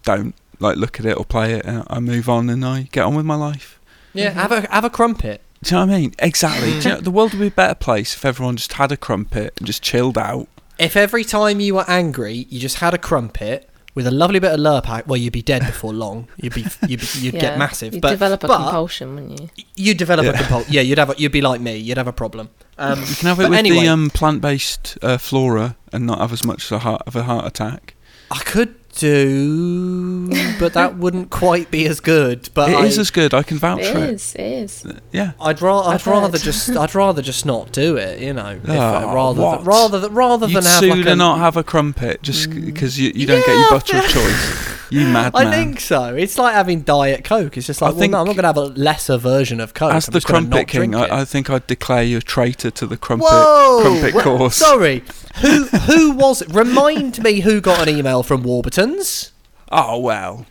don't like look at it or play it. And I move on and I get on with my life. Yeah, have a have a crumpet. Do you know what I mean? Exactly. Do you know, the world would be a better place if everyone just had a crumpet and just chilled out. If every time you were angry, you just had a crumpet with a lovely bit of Lurpak, well, you'd be dead before long. You'd be you'd, be, you'd yeah. get massive. You'd but develop a but compulsion, wouldn't you? you'd develop a compulsion. Yeah, you'd have a, you'd be like me. You'd have a problem. Um, You can have it with anyway- the um, plant-based uh, flora and not have as much of a heart of a heart attack. I could do, but that wouldn't quite be as good. But It I, is as good. I can vouch for It for it. is. It is. Uh, yeah. I'd, ra- I'd I've rather just I'd rather just not do it. You know, if, ah, uh, Oh, rather what? than, rather than rather You'd than have sooner like a, not have a crumpet just because mm. you, you don't get your butter of choice. You madman. I think so. It's like having Diet Coke. It's just I like, well, think- no, I'm not going to have a lesser version of Coke. As I'm the crumpet king. I, I think I'd declare you a traitor to the crumpet Whoa! crumpet Wha- course. Sorry, who who was? it? Remind me who got an email from Warburtons. Oh well.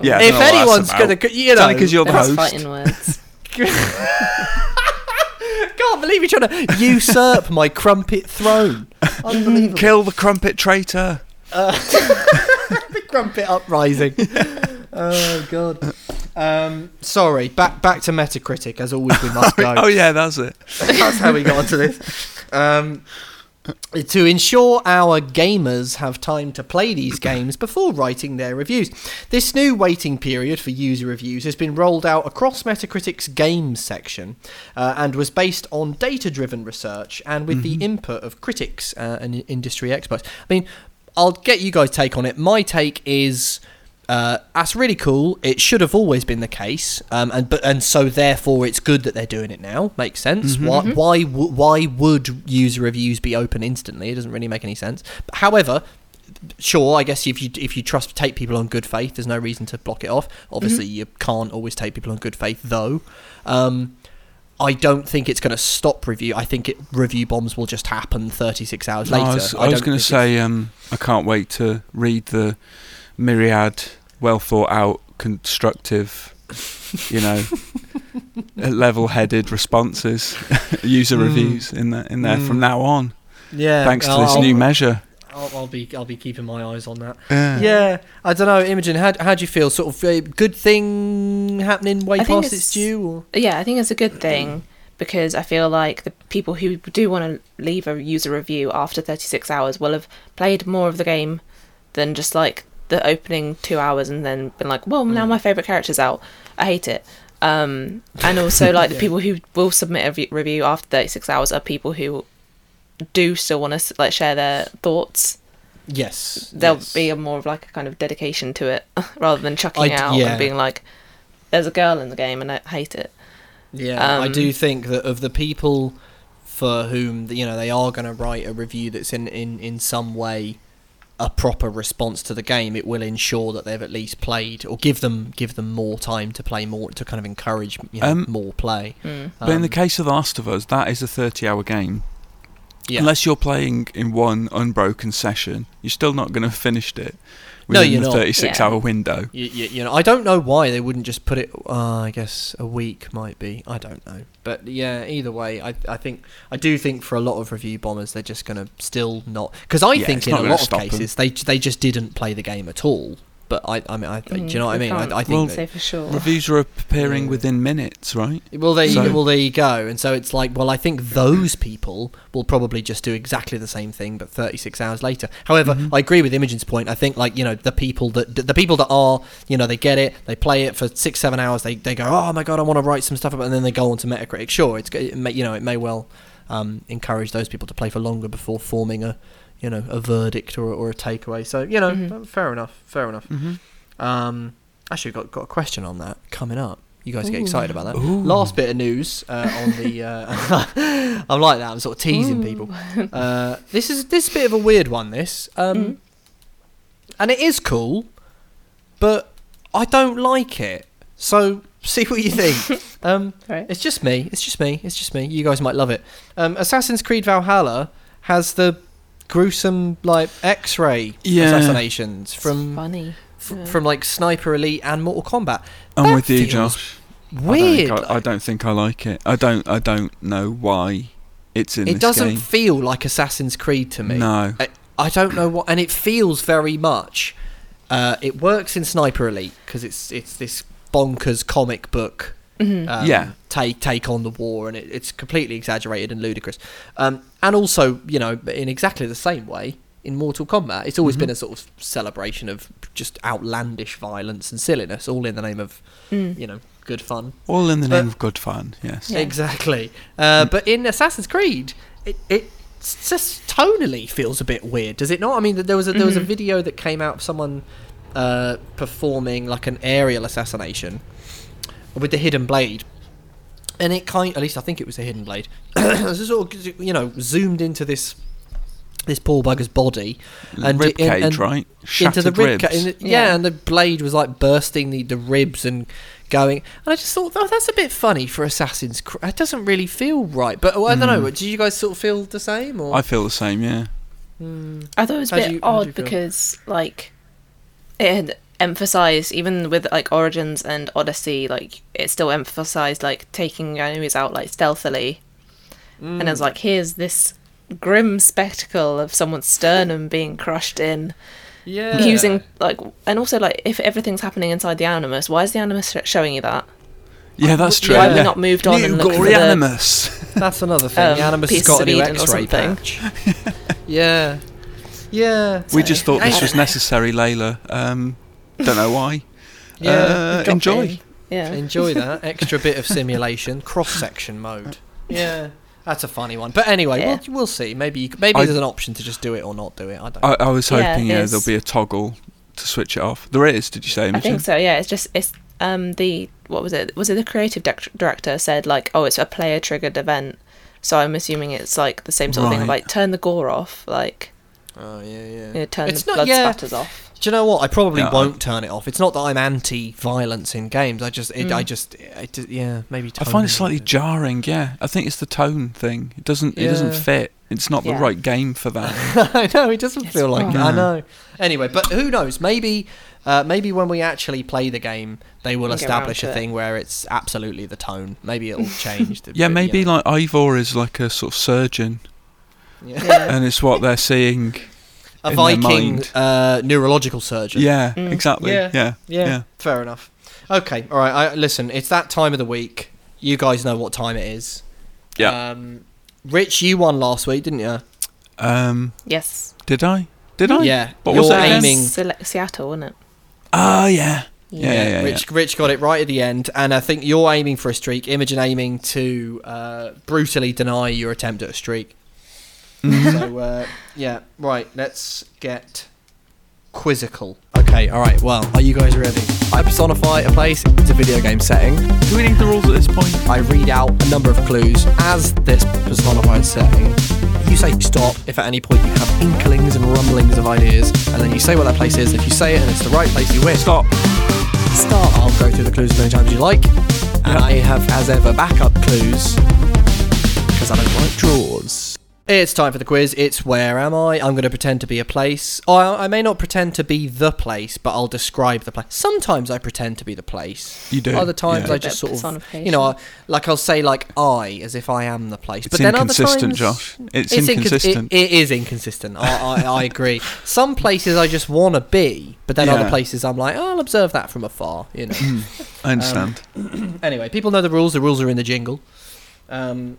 Yeah. If don't know what that's anyone's about. gonna, you It's know, only 'cause you're the host. fighting words. can't believe you're trying to usurp my crumpet throne. Unbelievable. kill the crumpet traitor. the crumpet uprising. oh god. Um, sorry. Back back to Metacritic. As always, we must go. Oh yeah, that's it. That's how we got onto this. Um, to ensure our gamers have time to play these games before writing their reviews. This new waiting period for user reviews has been rolled out across Metacritic's games section uh, and was based on data driven research and with the input of critics uh, and industry experts. I mean, I'll get you guys' take on it. My take is. Uh, that's really cool. It should have always been the case, um, and but and so therefore it's good that they're doing it now. Makes sense. Why why w- why would user reviews be open instantly? It doesn't really make any sense. But however, sure, I guess if you if you trust take people on good faith, there's no reason to block it off. Obviously, you can't always take people on good faith, though. Um, I don't think it's going to stop review. I think it, review bombs will just happen 36 hours No, later. I was, was going to say, um, I can't wait to read the myriad, well thought out, constructive, you know, level-headed responses, user Mm. reviews in there in there from Mm. now on. yeah, thanks to I'll- this I'll- new measure. I'll, I'll be I'll be keeping my eyes on that. Yeah. Yeah, I don't know, Imogen. How how do you feel? Sort of a good thing happening way I past its it's- due, or Yeah, I think it's a good thing because I feel like the people who do want to leave a user review after 36 hours will have played more of the game than just like the opening two hours and then been like, well, now my favorite character's out. I hate it. Um, and also, like, the people who will submit a re- review after 36 hours are people who do still want to like share their thoughts, Yes, there'll yes. be a more of like a kind of dedication to it rather than chucking I- out yeah. and being like, "There's a girl in the game and I hate it." Yeah, I Um, do think that of the people for whom you know they are going to write a review that's in, in in some way a proper response to the game, it will ensure that they've at least played or give them give them more time to play more to kind of encourage you know, Um, more play. Mm. But in the Um, case of The Last of Us, that is a 30 hour game. yeah. Unless you're playing in one unbroken session, you're still not going to have finished it No, you're the not. 36 Yeah. hour window. You, you, you know, I don't know why they wouldn't just put it. Uh, I guess a week might be. I don't know, but yeah. Either way, I I think I do think for a lot of review bombers, they're just gonna still not because I Yeah, think it's in not a gonna lot of stop 'em. cases they they just didn't play the game at all. But I I mean I, do you know what I Mm, mean? I, I think Well, that- say for sure. Reviews are appearing Yeah. within minutes, right? Well, there, So- you, well, there you go. And so it's like, well, I think those people will probably just do exactly the same thing, but 36 hours later. However, Mhm. I agree with Imogen's point. I think, like, you know, the people that the people that are, you know, they get it, they play it for six, seven hours, they, they go, oh my god, I want to write some stuff about, and then they go on to Metacritic. Sure, it's it may, you know, it may well um, encourage those people to play for longer before forming a, you know, a verdict or, or a takeaway. So you know, Mhm. fair enough, fair enough. Mm-hmm. Um, actually, got got a question on that coming up. You guys get Ooh. excited about that? Ooh. Last bit of news uh, on the. Uh, I'm like that. I'm sort of teasing Ooh. people. Uh, this is this is a bit of a weird one. This, um, Mm. and it is cool, but I don't like it. So see what you think. um, Right. it's just me. It's just me. It's just me. You guys might love it. Um, Assassin's Creed Valhalla has the gruesome like X-ray Yeah. assassinations from funny. f- Yeah. from like Sniper Elite and Mortal Kombat. I'm That with you, feels Josh. Weird. I don't, think I, I don't think I like it. I don't. I don't know why it's in it this doesn't game. feel like Assassin's Creed to me. No. I, I don't know what, and it feels very much. Uh, it works in Sniper Elite because it's it's this bonkers comic book Mhm. um, Yeah. take take on the war, and it, it's completely exaggerated and ludicrous. Um, and also, you know, in exactly the same way in Mortal Kombat, it's always Mhm. been a sort of celebration of just outlandish violence and silliness, all in the name of Mm. you know good fun. All in the But- name of good fun. Yes. Yeah. Exactly. Uh, but in Assassin's Creed, it, it just tonally feels a bit weird, does it not? I mean, there was a, there was a Mhm. video that came out of someone uh, performing like an aerial assassination with the hidden blade. And it kind, at least I think it was a hidden blade. It sort of, you know, zoomed into this this poor bugger's body and rib it- and- cage, and right? into Shattered the rib ribs. ca- the- yeah. Yeah. and the blade was like bursting the, the ribs and going and i just thought oh that's a bit funny for assassin's creed it doesn't really feel right but well, i don't know Mm. did you guys sort of feel the same or I feel the same. Yeah. Hmm. I thought it was a How do bit you- how do you odd because like it had emphasized even with like Origins and Odyssey, like it still emphasized like taking enemies out like stealthily, and it was like here's this grim spectacle of someone's sternum being crushed in. Yeah. Using like and also like if everything's happening inside the animus why is the animus sh- showing you that? Yeah, that's true. why have we not moved on New and looked for gory the animus. that's another thing. Um, animus has got a new Eden x-ray something. patch. Yeah. Yeah. We So, just thought this was necessary, Layla. Um, don't know why. yeah Uh, enjoy. in. yeah enjoy that extra bit of simulation cross-section mode yeah that's a funny one but anyway Yeah. we'll, we'll see maybe you, maybe I- there's an option to just do it or not do it i don't I, I was hoping, yeah, there's- there'll be a toggle to switch it off. There is. Did you say? I think so. Yeah, it's just it's um the what was it? Was it the creative dec- director said like oh it's a player triggered event, so I'm assuming it's like the same sort of thing like turn the gore off, like oh yeah yeah you know, turn It's the not- blood yeah. spatters off. Do you know what? I probably No, won't turn it off. It's not that I'm anti-violence in games. I just, it, I Mm. just, it, d- yeah, maybe. I find it tonally. slightly jarring. Yeah, I think it's the tone thing. It doesn't. It doesn't fit. It's not the right game for that. I know it doesn't It's feel like it. I know. Anyway, but who knows? Maybe, uh, maybe when we actually play the game, they will We'll get round establish to a it. thing where it's absolutely the tone. Maybe it'll change. The, yeah, but, maybe you know, like Eivor is like a sort of surgeon, yeah. Yeah. and it's what they're seeing. A in their Viking mind. uh, neurological surgeon. Yeah, Mm. exactly. Yeah. Yeah, Yeah, yeah. fair enough. Okay, all right. I, listen, it's that time of the week. You guys know what time it is. Yeah. Um, Rich, you won last week, didn't you? Um, yes. did I? Did I? Yeah. What You're was it aiming. Sele- Seattle, wasn't it? Ah, yeah. Yeah, yeah, yeah. Rich, Rich got it right at the end, and I think you're aiming for a streak. Imogen aiming to uh, brutally deny your attempt at a streak. Mhm. So uh, yeah, right. Let's get quizzical. Okay, all right. Well, are you guys ready? I personify a place. It's a video game setting. Do we need the rules at this point? I read out a number of clues as this personified setting. You say stop if at any point you have inklings and rumblings of ideas, and then you say what that place is. If you say it and it's the right place, you win. Stop. Start. I'll go through the clues as many times as you like, and I have, as ever, backup clues because I don't like draws. It's time for the quiz. It's where am I? I'm going to pretend to be a place. Or I I may not pretend to be the place, but I'll describe the place. Sometimes I pretend to be the place. You do. Other times yeah. I just Bit of sort of, you know, I, like I'll say like I as if I am the place. It's but then other times, Josh. It's, It's incons- inconsistent. it, it is inconsistent. I, I, I agree. Some places I just want to be, but then other places I'm like, oh, I'll observe that from afar. You know. I understand. anyway, people know the rules. The rules are in the jingle. Um,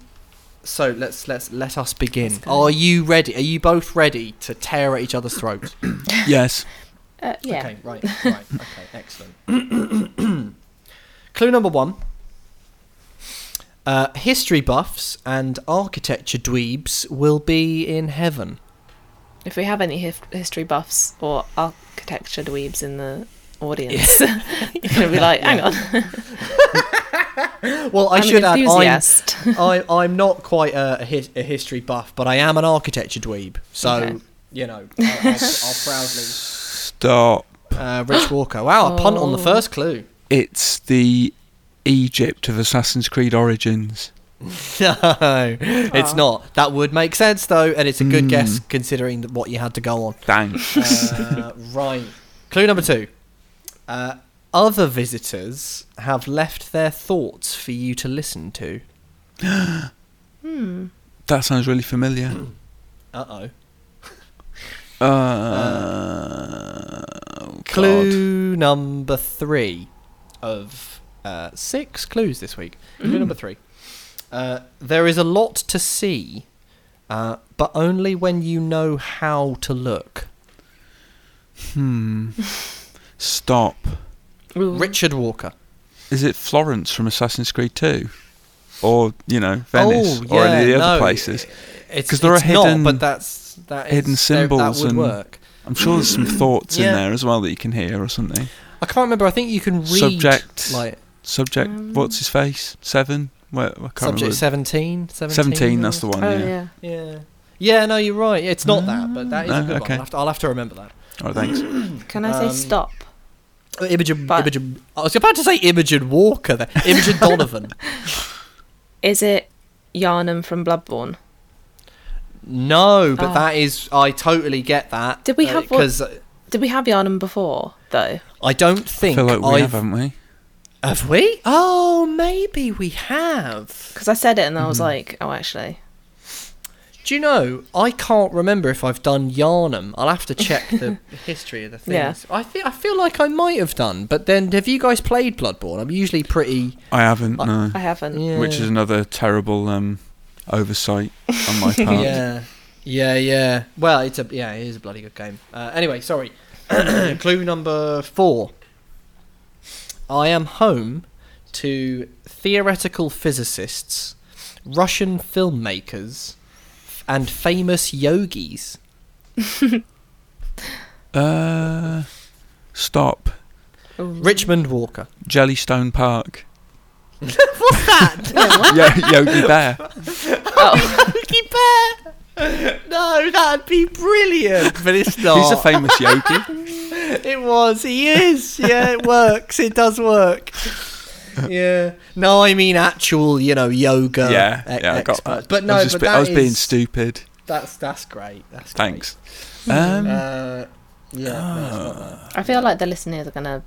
so let's let's let us begin. Are you ready? Are you both ready to tear at each other's throats? yes. Uh, yeah. Okay, right, right. Okay, excellent. Clue number one. Uh, history buffs and architecture dweebs will be in heaven. If we have any hif- history buffs or architecture dweebs in the audience, you're gonna be like, hang on, Well, I I'm should add, I'm. I, I'm not quite a, a, his, a history buff, but I am an architecture dweeb. So, Okay. you know, I'll, I'll, I'll proudly. Stop. Uh, Rich Walker. Wow, a punt on the Oh. first clue. It's the Egypt of Assassin's Creed Origins. no, it's Aw. not. That would make sense, though, and it's a good Mm. guess considering what you had to go on. Thanks. Uh, right. Clue number two. Uh, other visitors have left their thoughts for you to listen to. Hmm. that sounds really familiar. Uh oh. Uh, oh, Clue number three of uh, six clues this week. Clue Mm. number three. Uh, there is a lot to see, uh, but only when you know how to look. Hmm. Stop. Ooh. Richard Walker. Is it Florence from Assassin's Creed 2? Or, you know, Venice? Oh, or any of the other no, places? Because there are it's not, hidden- but that's that is, hidden there- symbols that would and- work. I'm sure there's some thoughts Yeah. in there as well that you can hear or something. I can't remember. I think you can read Subject. like Subject, Um, what's his face? Seven? Where, I can't subject remember. 17, 17. 17, that's the one, Oh yeah. yeah. Yeah. Yeah, no, you're right. It's not that, but that is a No, good one. okay. I'll have, to, I'll have to remember that. All right, thanks. Can I say Um, stop? Uh, Imogen, But- Imogen, I was about to say Imogen Walker there. Imogen Donovan. Is it Yharnam from Bloodborne? No, but Oh. that is. I totally get that. Did we have what- Because Did we have Yharnam before though? I don't I think feel like we I've. have, haven't we? Have we? Oh, maybe we have. Because I said it and I Mm-hmm. was like, oh, actually, Do you know? I can't remember if I've done Yharnam. I'll have to check the history of the things. Yeah. I feel I feel like I might have done, but then have you guys played Bloodborne? I'm usually pretty. I haven't, I- no. I haven't. Yeah. Which is another terrible um, oversight on my part. Yeah, yeah, yeah. Well, it's a yeah, it is a bloody good game. Uh, anyway, sorry. Clue number four. I am home to theoretical physicists, Russian filmmakers, and famous yogis. Uh, stop. Ooh. Richmond Walker. Jellystone Park. Wait, what? Yo- Yogi Bear. oh, Yogi Bear. No, that'd be brilliant, but it's not. He's a famous yogi. It was. He is. Yeah, it works. It does work. Yeah. No, I mean actual, you know, yoga. yeah, e- yeah, I got experts. that. But I no, was, just but be- that I was being stupid. That's that's great. That's Thanks. Great. Um, Uh, yeah. no, it's not that. I feel like the listeners are gonna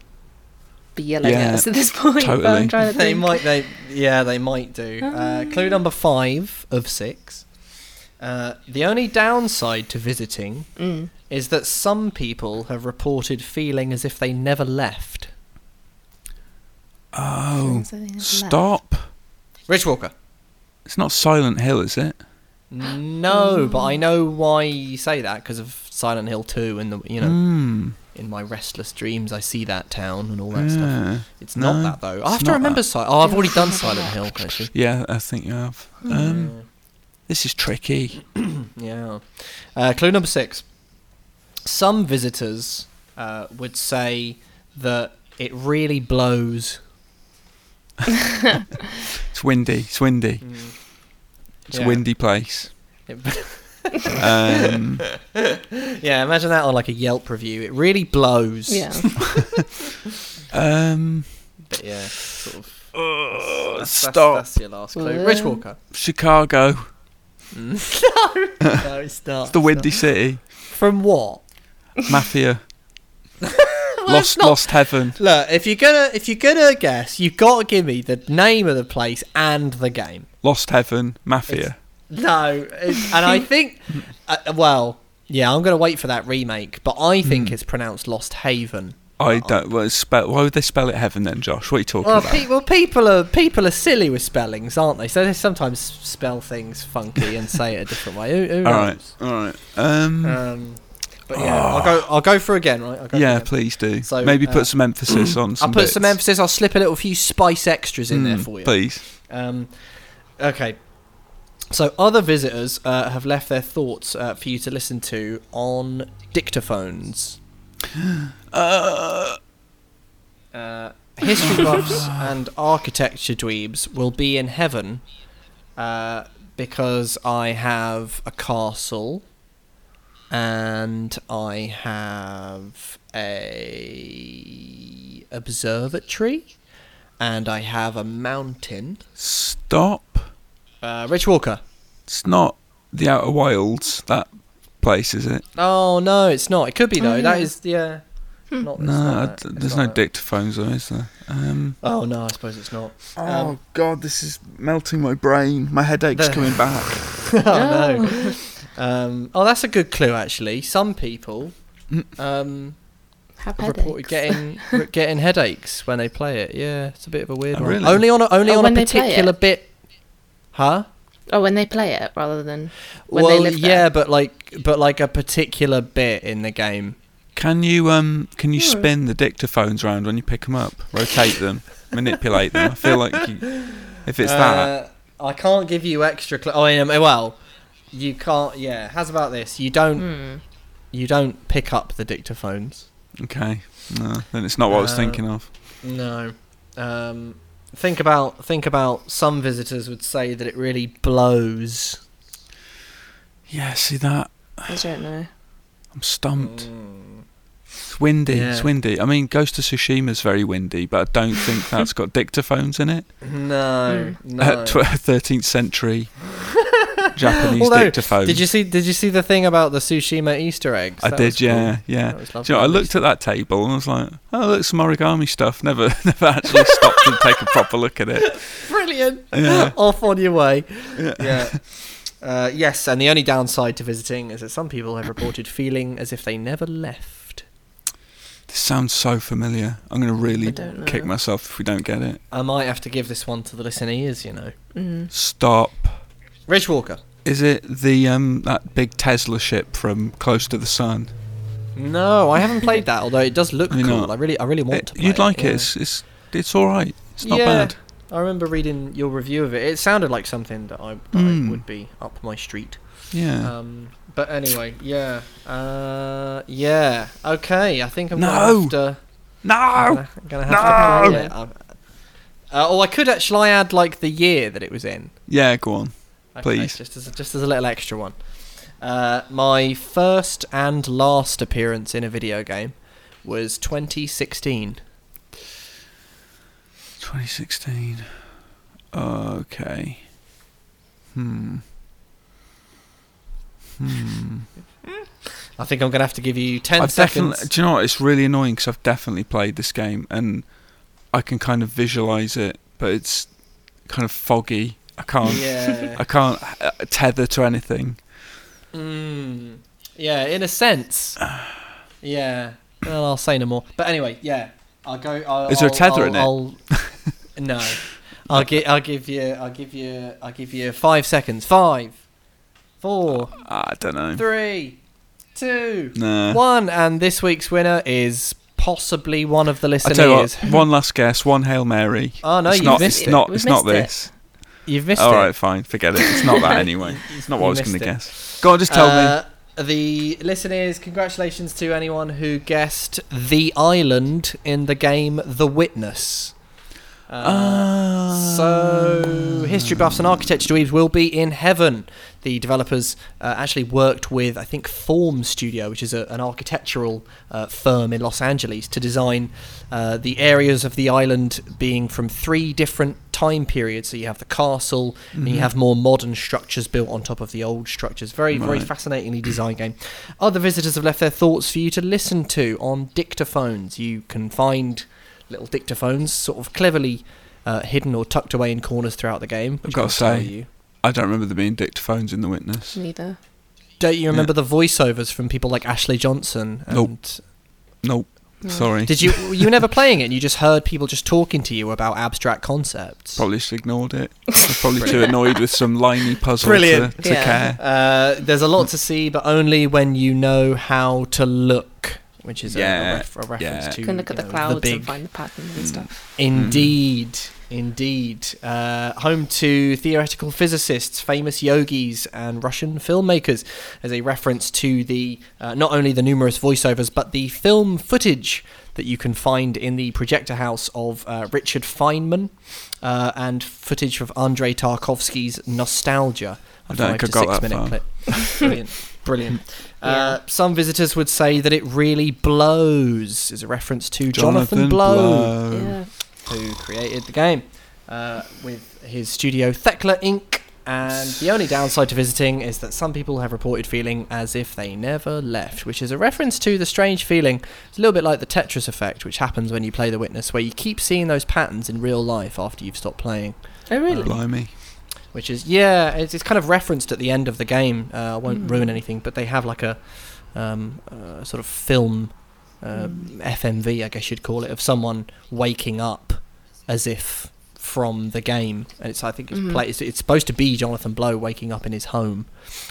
be yelling Yeah, at us at this point. but totally. I'm trying to They think. might. They yeah. They might do. Uh, clue number five of six. Uh, the only downside to visiting Mm. is that some people have reported feeling as if they never left. Oh, So left. stop. Rich Walker. It's not Silent Hill, is it? No, but I know why you say that because of Silent Hill 2 and the you know Hmm. in my restless dreams I see that town and all that stuff. Yeah. It's No, not that though. I have to remember. Si- Oh, I've already done Silent Hill actually. Yeah, I think you have. Um, This is tricky. Yeah. Uh, clue number six. Some visitors uh, would say that it really blows. It's windy. It's windy. It's Yeah. a windy place. Um, yeah, imagine that on like a Yelp review. It really blows. Yeah. um, But yeah, sort of. oh, That's, stop. That's, that's your last clue. Rich Walker. Chicago. no, no, it's not. It's the windy city. From what? Mafia. Well, lost, not- lost heaven. Look, if you're gonna if you're gonna guess, you've got to give me the name of the place and the game. Lost heaven. Mafia. No, it's, and I think, uh, well, yeah, I'm gonna wait for that remake, but I think Hmm. it's pronounced Lost Haven. I don't. Well, spell, why would they spell it heaven then, Josh? What are you talking Well, about? pe- well, people are people are silly with spellings, aren't they? So they sometimes spell things funky and say it a different way. Who, who all right. knows? All right. Um. Um, but yeah, I'll go. I'll go for again, right? I'll go yeah, please do. So, Maybe uh, put some emphasis on. Some I'll put some emphasis. I'll slip a little few spice extras in there Mm, for you. Please. Um, okay. So other visitors uh, have left their thoughts uh, for you to listen to on dictaphones. Uh, Uh, history buffs and architecture dweebs will be in heaven uh, because I have a castle and I have a observatory and I have a mountain. stop. Uh, Rich Walker. It's not the Outer Wilds. That place, is it? Oh no, it's not. It could be though. Oh, yeah. is yeah. Not, No, not I d- there's not no that. dictaphones, though, is there? Um, Oh no, I suppose it's not. oh Um, God, this is melting my brain. My headache's The- coming back. oh no. Um, oh, that's a good clue actually. Some people um, Have have reported getting re- getting headaches when they play it. Yeah, it's a bit of a weird Oh, one. really? Only on a, only Oh, on a when they play particular bit. Huh? Oh, when they play it rather than when well, they live there. yeah, but like but like a particular bit in the game. Can you um can you Hmm. spin the dictaphones around when you pick them up? Rotate them, manipulate them. I feel like you, if it's that, Uh, I can't give you extra. Cl- oh, yeah, well, you can't. Yeah. How's about this? You don't. Hmm. You don't pick up the dictaphones. okay, no, then it's not what I was Uh, thinking of. No. Um, think about think about some visitors would say that it really blows. Yeah, see that? I don't know. I'm stumped. It's windy. It's windy. I mean, Ghost of Tsushima's very windy, but I don't think that's got dictaphones in it. No, Mm. no. Uh, tw- 13th century Japanese Although, dictaphones. Did you see? Did you see the thing about the Tsushima Easter eggs? I That did, was cool. yeah, yeah. That was Do you know, I looked at that table and I was like, "Oh, look, some origami stuff." Never, never actually stopped and take a proper look at it. Brilliant. Yeah. Off on your way. Yeah. Yeah. Uh, yes, and the only downside to visiting is that some people have reported feeling as if they never left. This sounds so familiar. I'm going to really I don't know. kick myself if we don't get it. I might have to give this one to the listeners, you know. Mm. Stop. Rich Walker. Is it the um that big Tesla ship from Close to the Sun? No, I haven't played that. Although it does look cool. know, I really, I really want It- to. Play you'd like yeah. it. It's, it's it's all right. It's not Yeah. bad. I remember reading your review of it. It sounded like something that I, that Mm. I would be up my street. Yeah. Um, but anyway, yeah, uh, yeah. Okay, I think I'm No! gonna have to. no. I'm gonna, gonna have to. No! Yeah, I'm- uh, oh, I could actually add like the year that it was in. Yeah. Go on. Okay, Please. just as a, just as a little extra one. Uh, my first and last appearance in a video game was 2016. 2016. Okay. Hmm. Hmm. I think I'm gonna have to give you 10 I've seconds. definitely. Do you know what? It's really annoying because I've definitely played this game and I can kind of visualize it, but it's kind of foggy. I can't. Yeah. I can't uh, tether to anything. Mm, yeah, in a sense. Yeah. Well, I'll say no more. But anyway, yeah. I'll go. I'll, Is there a I'll- tether I'll- in it? I'll, no. I'll give. I'll give you. I'll give you. I'll give you five seconds. Five, four, I don't know. three, two, Nah. one, and this week's winner is possibly one of the I tell you listeners. what. One last guess. One hail mary. Oh no, it's you not. missed it's it. not. We've it's not missed it. This. You've missed All it. right, fine. Forget it. It's not that anyway. It's not what I was going to guess. Go on, just tell me. Uh, The listeners, congratulations to anyone who guessed the island in the game The Witness. Uh, so, history buffs and architecture dweebs will be in heaven. The developers uh, actually worked with, I think, Form Studio, which is a, an architectural uh, firm in Los Angeles, to design uh, the areas of the island being from three different time periods. So you have the castle, and you Mhm. have more modern structures built on top of the old structures. Very, very fascinatingly designed game. Other visitors have left their thoughts for you to listen to on dictaphones. You can find little dictaphones, sort of cleverly uh, hidden or tucked away in corners throughout the game. I've gotta say, you. I don't remember there being dictaphones in The Witness. Neither. Don't you remember the voiceovers from people like Ashley Johnson? And Nope. Nope. No. Sorry. Did you you were never playing it? and You just heard people just talking to you about abstract concepts. Probably just ignored it. I was probably too annoyed with some liney puzzle Brilliant. to, to Yeah. care. Uh, there's a lot to see, but only when you know how to look, which is a- a, Yeah, ref- a reference yeah. to You can look at you the know, clouds big and find the patterns and Mm. stuff. Indeed, indeed. Uh, home to theoretical physicists, famous yogis, and Russian filmmakers, as a reference to the uh, not only the numerous voiceovers but the film footage that you can find in the projector house of uh, Richard Feynman, uh, and footage of Andrei Tarkovsky's Nostalgia. a I don't five think I got that minute far. clip. Brilliant, brilliant. Uh, some visitors would say that it really blows, is a reference to Jonathan, Blow Yeah. who created the game uh, with his studio Thekla Inc. And the only downside to visiting is that some people have reported feeling as if they never left, which is a reference to the strange feeling. It's a little bit like the Tetris effect, which happens when you play The Witness, where you keep seeing those patterns in real life after you've stopped playing. Oh, really? Blimey. Which is, yeah, it's, it's kind of referenced at the end of the game. Uh, I won't Mm. ruin anything, but they have like a um, uh, sort of film uh, Mm. FMV, I guess you'd call it, of someone waking up as if from the game, and it's I think it's Mhm. play, it's, it's supposed to be Jonathan Blow waking up in his home,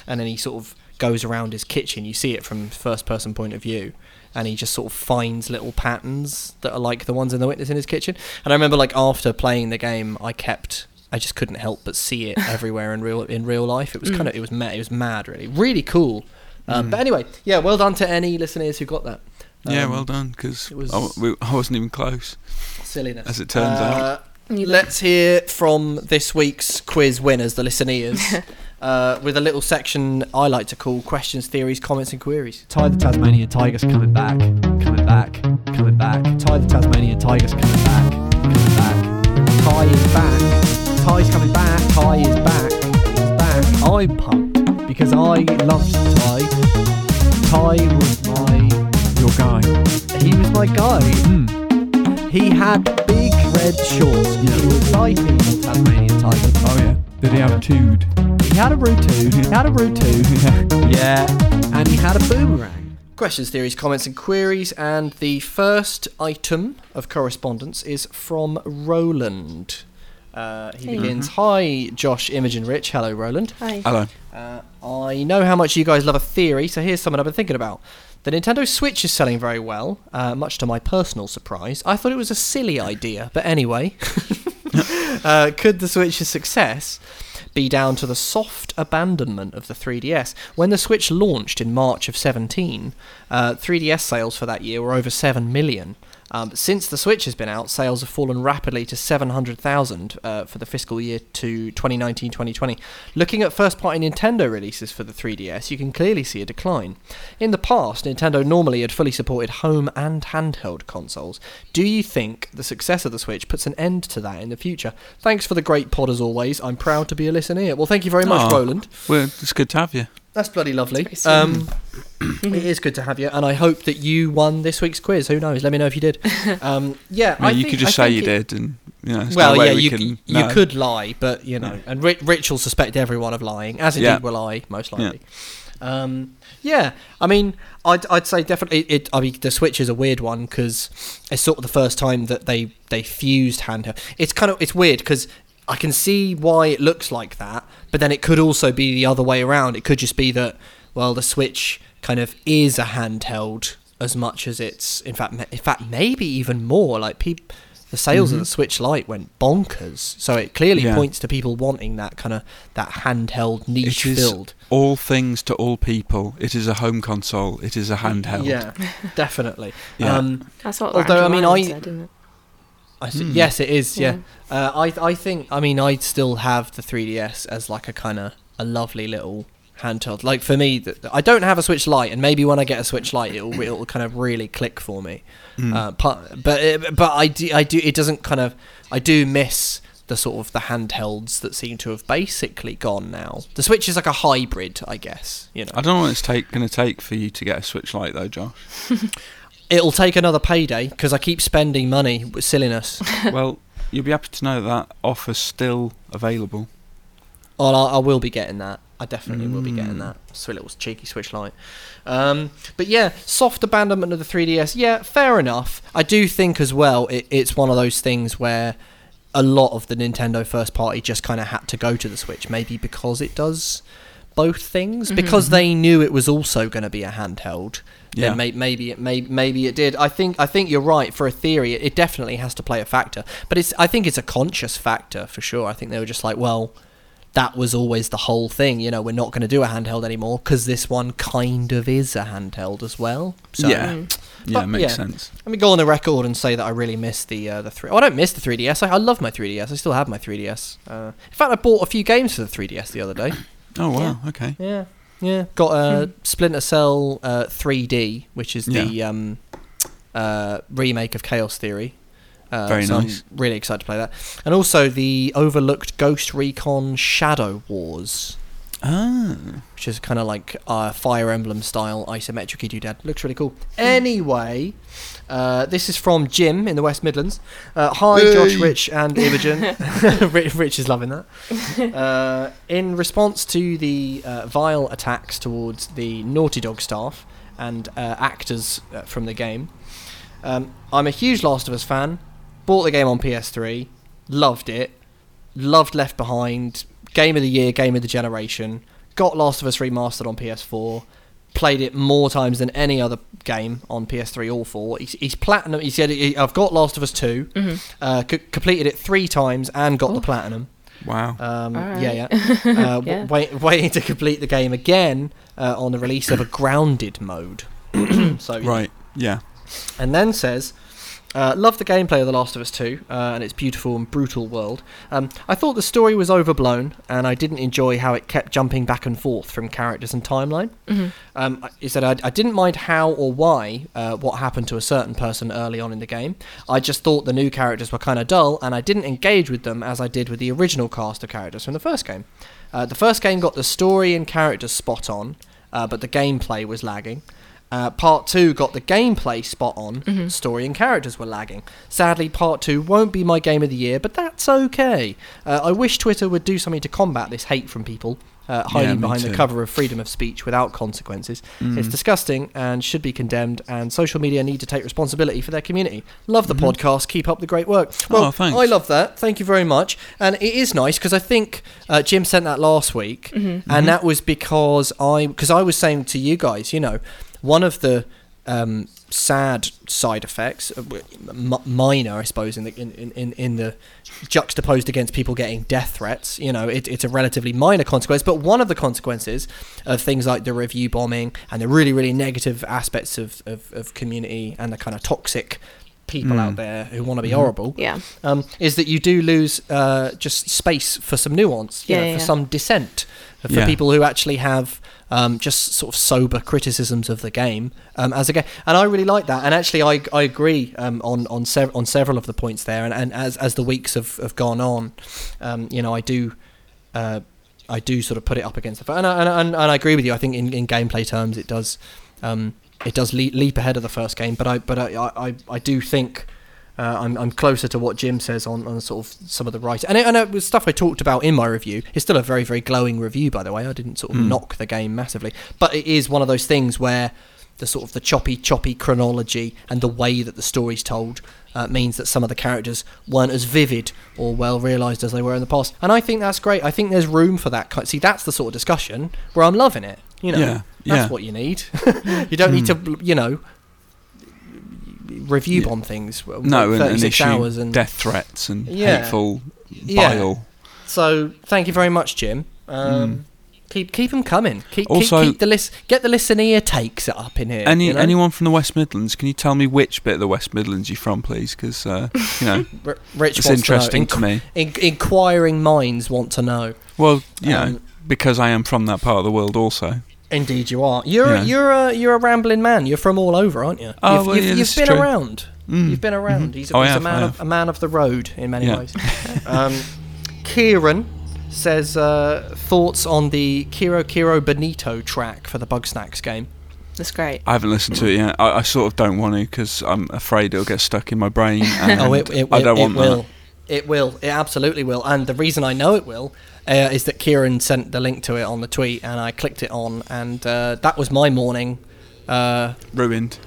and then he sort of goes around his kitchen. You see it from first person point of view, and he just sort of finds little patterns that are like the ones in the witness in his kitchen. And I remember like after playing the game, I kept. I just couldn't help but see it everywhere in real in real life. It was Mm. kind of it was mad, it was mad really, really cool. Um, Mm. But anyway, yeah, well done to any listeners who got that. yeah, Um, well done, because was- I, w- we- I wasn't even close. silliness. As it turns out. Uh, Neither. Let's hear from this week's quiz winners, the listeners, uh, with a little section I like to call questions, theories, comments, and queries. Ty the Tasmanian Tiger's coming back, coming back, coming back. Ty the Tasmanian Tiger's coming back, coming back. Ty is back. Ty's coming back. Ty is back. He's back. I'm pumped because I loved Ty. Ty was my your guy. He was my guy. Mm. He had big red shorts. Yeah. He was like a Tasmanian Tiger. Oh, yeah. Did he have a tood? He had a root He had a root yeah. Yeah. And he had a boomerang. Questions, theories, comments, and queries. And the first item of correspondence is from Roland. Uh, he Hey. begins Hi, Josh, Imogen, Rich. Hello, Roland. Hi. Hello. Uh, I know how much you guys love a theory, so here's something I've been thinking about. The Nintendo Switch is selling very well, uh, much to my personal surprise. I thought it was a silly idea, but anyway. uh, could the Switch's success be down to the soft abandonment of the 3DS? When the Switch launched in March of 17, uh, 3DS sales for that year were over 7 million. Um, since the Switch has been out, sales have fallen rapidly to 700,000 uh, for the fiscal year to 2019-2020. Looking at first-party Nintendo releases for the 3DS, you can clearly see a decline. In the past, Nintendo normally had fully supported home and handheld consoles. Do you think the success of the Switch puts an end to that in the future? Thanks for the great pod as always. I'm proud to be a listener. Well, thank you very much. Roland. Well, it's good to have you. That's bloody lovely. Um, it is good to have you, and I hope that you won this week's quiz. Who knows? Let me know if you did. Um, yeah, I mean, you think- could just I say you it- did, and you know, Well, no yeah, we you, can. you know. could lie, but you know, Yeah. and Rich, Rich will suspect everyone of lying, as indeed Yeah. will I, most likely. Um, yeah, I mean, I'd, I'd say definitely. It, I mean, the Switch is a weird one because it's sort of the first time that they they fused handheld. It's kind of it's weird because I can see why it looks like that, but then it could also be the other way around. It could just be that well, the Switch kind of is a handheld as much as it's in fact in fact maybe even more like people the sales of Mhm. the Switch Lite went bonkers. So it clearly Yeah. points to people wanting that kind of that handheld niche It is filled. All things to all people. It is a home console. It is a handheld. Yeah, definitely. Yeah. Um, That's what Although, I mean, I- said, isn't it? I s- Hmm. Yes, it is. Yeah, Uh, I I think I mean I still have the 3DS as like a kind of a lovely little handheld. Like for me, th- I don't have a Switch Lite, and maybe when I get a Switch Lite, it'll it'll kind of really click for me. Mm. Uh, but but it, but I do I do it doesn't kind of I do miss the sort of the handhelds that seem to have basically gone now. The Switch is like a hybrid, I guess. You know, I don't know what it's take going to take for you to get a Switch Lite though, Josh. it'll take another payday because I keep spending money with silliness. well, you'll be happy to know that offer's still available. Oh, I, I will be getting that. I definitely will be getting Mm. that. Sweet little cheeky Switch Lite. Um, but yeah, soft abandonment of the 3DS. Yeah, fair enough. I do think as well it, it's one of those things where a lot of the Nintendo first party just kind of had to go to the Switch, maybe because it does both things, because they knew it was also going to be a handheld. Yeah. Then may, maybe it may, maybe it did. I think I think you're right. For a theory, it, it definitely has to play a factor. But it's I think it's a conscious factor for sure. I think they were just like, well, that was always the whole thing. You know, we're not going to do a handheld anymore because this one kind of is a handheld as well. So yeah, Mm. yeah, But, makes yeah. sense. let me go on the record and say that I really miss the uh, the three. Oh, I don't miss the 3DS. I, I love my 3DS. I still have my 3DS. Uh, in fact, I bought a few games for the 3DS the other day. Oh wow, okay. Yeah, yeah. Got a Hmm. Splinter Cell uh, 3D, which is the um, uh, remake of Chaos Theory. Uh, Very so nice. I'm really excited to play that, and also the overlooked Ghost Recon Shadow Wars, Ah, which is kind of like uh, Fire Emblem style isometric doodad. Looks really cool. Anyway, uh, this is from Jim in the West Midlands. Uh, hi, Josh, Rich, and Imogen. Rich, Rich is loving that. Uh, in response to the uh, vile attacks towards the Naughty Dog staff and uh, actors uh, from the game, um, I'm a huge Last of Us fan. Bought the game on PS3, loved it, loved Left Behind, game of the year, game of the generation. Got Last of Us remastered on PS4. Played it more times than any other game on PS3 or 4. He's, he's platinum. He said, he, "I've got Last of Us 2, Mm-hmm. uh, c- completed it three times, and got the platinum." wow. Um, Alright. Yeah, yeah. Uh, Yeah. wait, waiting to complete the game again uh, on the release of a grounded mode. so right. Yeah. and then says, uh, "Love the gameplay of The Last of Us 2 uh, and its beautiful and brutal world. Um, I thought the story was overblown, and I didn't enjoy how it kept jumping back and forth from characters and timeline. Mm-hmm. Um, he said, I, I didn't mind how or why uh, what happened to a certain person early on in the game. I just thought the new characters were kind of dull, and I didn't engage with them as I did with the original cast of characters from the first game. Uh, the first game got the story and characters spot on, uh, but the gameplay was lagging. Uh, part two got the gameplay spot on, story and characters were lagging. Sadly, part two won't be my game of the year, but that's okay. Uh, I wish Twitter would do something to combat this hate from people. Uh, hiding me behind the cover of freedom of speech without consequences. It's Mm. disgusting and should be condemned, and social media need to take responsibility for their community. Love the Mhm. podcast. Keep up the great work. Well, Oh, thanks. I love that. Thank you very much. And it is nice because I think uh, Jim sent that last week, Mm-hmm. and that was because I because I was saying to you guys, you know, one of the um, sad side effects, uh, minor, I suppose, in the in, in- in, the juxtaposed against people getting death threats. You know, it, it's a relatively minor consequence, but one of the consequences of things like the review bombing and the really really negative aspects of of, of community and the kind of toxic people Mm. out there who want to be Mhm. horrible Yeah. um, is that you do lose uh, just space for some nuance, you Yeah, know, yeah, for some dissent, for Yeah. people who actually have um, just sort of sober criticisms of the game um, as a game. And I really like that. And actually, I, I agree um, on on, sev- on several of the points there. And, and as as the weeks have, have gone on, um, you know, I do. Uh, I do sort of put it up against the and I, and, I- and, I agree with you. I think in, in gameplay terms, it does um, it does leap, leap ahead of the first game. But I but I I, I, I do think uh, I'm, I'm closer to what Jim says on, on sort of some of the writing. And it, and it was stuff I talked about in my review. It's still a very, very glowing review, by the way. I didn't sort of Mm. knock the game massively. But it is one of those things where the sort of the choppy, choppy chronology and the way that the story's told uh, means that some of the characters weren't as vivid or well realised as they were in the past. And I think that's great. I think there's room for that. See, that's the sort of discussion where I'm loving it. You know, Yeah, that's yeah. what you need. you don't need to, you know, review bomb things. No, like and, and issue hours and death threats and Yeah. hateful Yeah. bile. So thank you very much, Jim. Um, Keep keep them coming. Keep, Hmm. Also- keep, keep the list. Get the listener takes it up in here. Any you know? anyone from the West Midlands? Can you tell me which bit of the West Midlands you're from, please? Because uh, you know R- Rich it's interesting to, to me. In- inquiring minds want to know. Well, you know, Um, because I am from that part of the world, also. Indeed, you are. You're Yeah. you're a you're a rambling man. You're from all over, aren't you? Oh, you've, well, you've, yeah, you've been true. around. Mm. You've been around. Mhm. He's, a, Oh, he's have, I man of a man of the road in many Yeah. ways. um, Kieran says uh, thoughts on the Kero Kero Bonito track for the Bugsnax game. That's great. I haven't listened to it yet. I, I sort of don't want to because I'm afraid it'll get stuck in my brain. And oh, it, it, I don't it, want it will. that. It will. It absolutely will. And the reason I know it will uh, is that Kieran sent the link to it on the tweet, and I clicked it on, and uh, that was my morning. Uh, Ruined.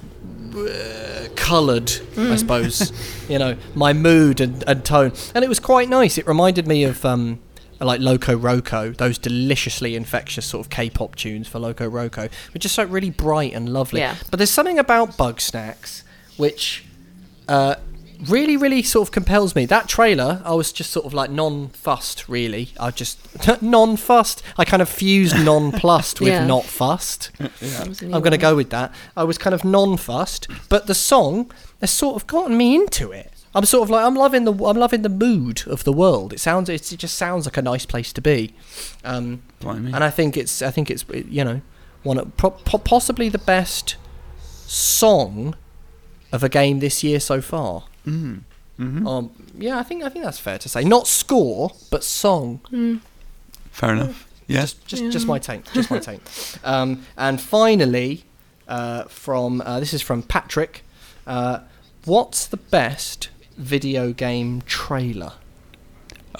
coloured, I suppose. you know, my mood and, and tone, and it was quite nice. It reminded me of um, like Loco Roco, those deliciously infectious sort of K-pop tunes for Loco Roco, which just like really bright and lovely. Yeah. But there's something about Bug Snacks which uh, really, really sort of compels me. That trailer, I was just sort of like non-fussed, really. I just non-fussed. I kind of fused non-plussed with Yeah. not fussed. That was a new I'm going to go with that. I was kind of non-fussed, but the song has sort of gotten me into it. I'm sort of like I'm loving the I'm loving the mood of the world. It sounds it's, it just sounds like a nice place to be, um, and I think it's I think it's you know one of, pro- possibly the best song of a game this year so far. Mm. hmm Um, yeah, I think I think that's fair to say. Not score, but song. Mm. Fair enough. Yeah. Just, just, just my take. Just my take. Um, and finally, uh, from uh, this is from Patrick. Uh, what's the best video game trailer?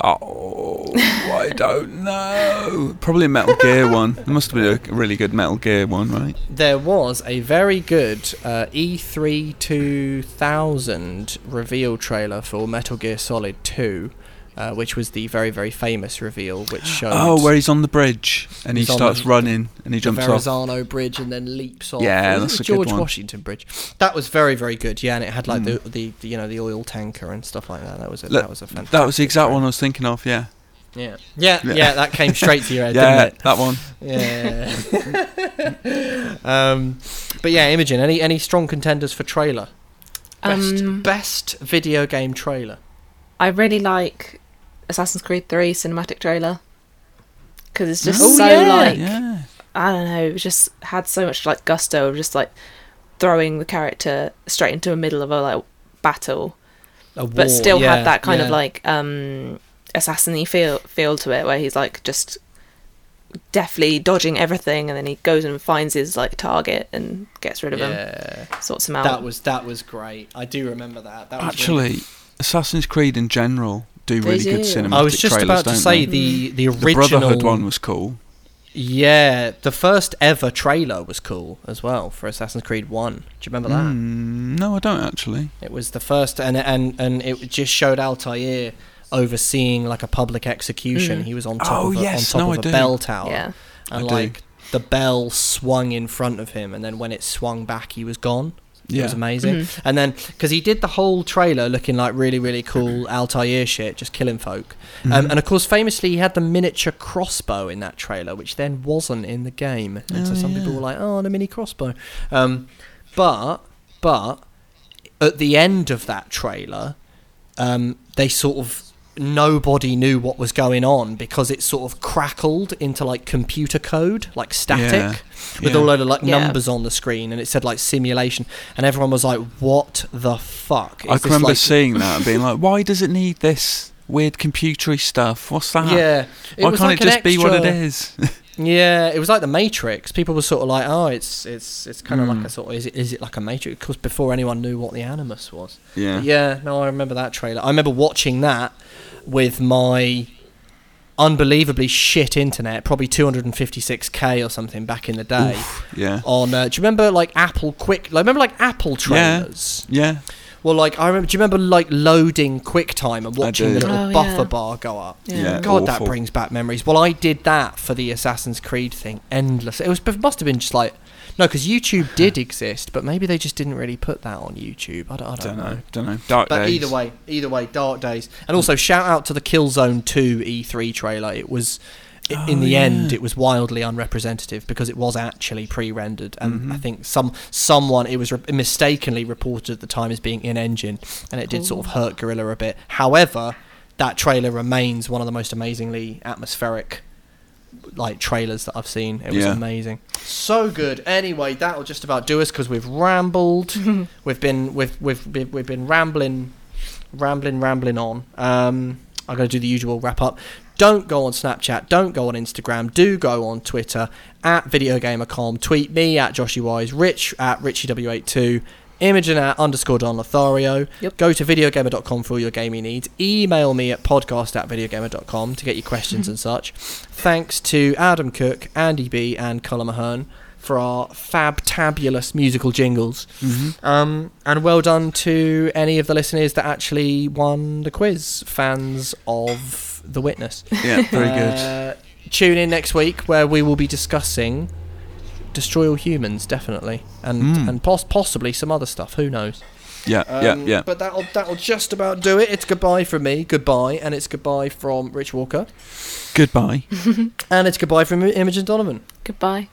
Oh, I don't know. Probably a Metal Gear one. There must have been a really good Metal Gear one, right? There was a very good uh, E3 2000 reveal trailer for Metal Gear Solid 2, uh, which was the very, very famous reveal, which showed Oh, where he's on the bridge and he starts the- running and he the jumps off. Verrazano Bridge and then leaps off. Yeah, It was that's the a good George one. Washington Bridge. That was very, very good. Yeah, and it had like Mm. the, the the, you know the oil tanker and stuff like that. That was a, Look, that was a fantastic. That was the exact trailer. one I was thinking of. Yeah. Yeah. yeah, Yeah. yeah, That came straight to your head, yeah, didn't it? that one. Yeah. um, but yeah, Imogen. Any any strong contenders for trailer? Best Um, best video game trailer. I really like Assassin's Creed 3 cinematic trailer because it's just Oh, so yeah. like yeah. I don't know, it just had so much like gusto of just like throwing the character straight into the middle of a like battle, A but still yeah, had that kind of like um assassin-y feel feel to it where he's like just deftly dodging everything and then he goes and finds his like target and gets rid of him, Yeah. sorts him out. That was that was great. I do remember that. That was Actually, really- Assassin's Creed in general do They really good do. cinematic I was just trailers, about to don't say they? the the The original Brotherhood one was cool. Yeah, the first ever trailer was cool as well for Assassin's Creed One. Do you remember that? Mm, no, I don't actually. It was the first, and and and it just showed Altair overseeing like a public execution. Mm. He was on top Oh, of a, yes, on top no, of I a do. bell tower, yeah. and I do. like the bell swung in front of him, and then when it swung back, he was gone. It was amazing. Mhm. And then because he did the whole trailer looking like really really cool Altair shit, just killing folk. Um, Mhm. and of course, famously, he had the miniature crossbow in that trailer, which then wasn't in the game. And so Oh, some people were like, "Oh, the mini crossbow." Um, but but at the end of that trailer, um, they sort of nobody knew what was going on because it sort of crackled into like computer code, like static, Yeah. with Yeah. a load of like Yeah. numbers on the screen, and it said like simulation, and everyone was like, "What the fuck?" I Is can this, remember like, seeing that and being like, why does it need this weird computery stuff? What's that? Yeah, it Why can't like it an just be what it is?" Yeah, it was like the Matrix. People were sort of like, "Oh, it's it's it's kind of Mm. like a sort of is it is it like a Matrix?" Because before anyone knew what the Animus was. yeah. But yeah, no, I remember that trailer. I remember watching that with my unbelievably shit internet, probably 256k or something back in the day. Oof, yeah. On, uh, do you remember like Apple Quick? Like, remember like Apple trailers? Yeah. Well, like I remember. Do you remember like loading QuickTime and watching the little Oh, buffer yeah. bar go up? Yeah. God, that brings back memories. Well, I did that for the Assassin's Creed thing. Endless. It was. It must have been just like no, because YouTube did exist, but maybe they just didn't really put that on YouTube. I don't, I don't, Don't know. know. Don't know. Dark But days. either way, either way, dark days. And also shout out to the Killzone 2 E3 trailer. It was i in Oh, the end it was wildly unrepresentative because it was actually pre-rendered and Mhm. I think some someone it was re- mistakenly reported at the time as being in engine and it did sort of hurt Guerrilla a bit. However, that trailer remains one of the most amazingly atmospheric like trailers that I've seen. It was Yeah. amazing. So good. Anyway, that'll just about do us because we've rambled. we've been we've we've we've, we've been rambling, rambling, rambling on. Um, I'm going to do the usual wrap up. Don't go on Snapchat. Don't go on Instagram. Do go on Twitter at VideoGamerCom. Tweet me at Joshy Wise. Rich at RichieW82. Imogen at underscore Don Lothario. Yep. Go to videogamer.com for all your gaming needs. Email me at podcast at videogamer.com to get your questions and such. Thanks to Adam Cook, Andy B, and Colin Mahern for our fabtabulous musical jingles. Mhm. Um, and well done to any of the listeners that actually won the quiz, fans of The Witness. Yeah. Very good. Uh, tune in next week where we will be discussing Destroy All Humans, definitely, and Mm. and pos- possibly some other stuff. Who knows? Yeah. Um, yeah. Yeah. But that'll that'll just about do it. It's goodbye from me, goodbye, and it's goodbye from Rich Walker, Goodbye. and it's goodbye from Imogen Donovan. Goodbye.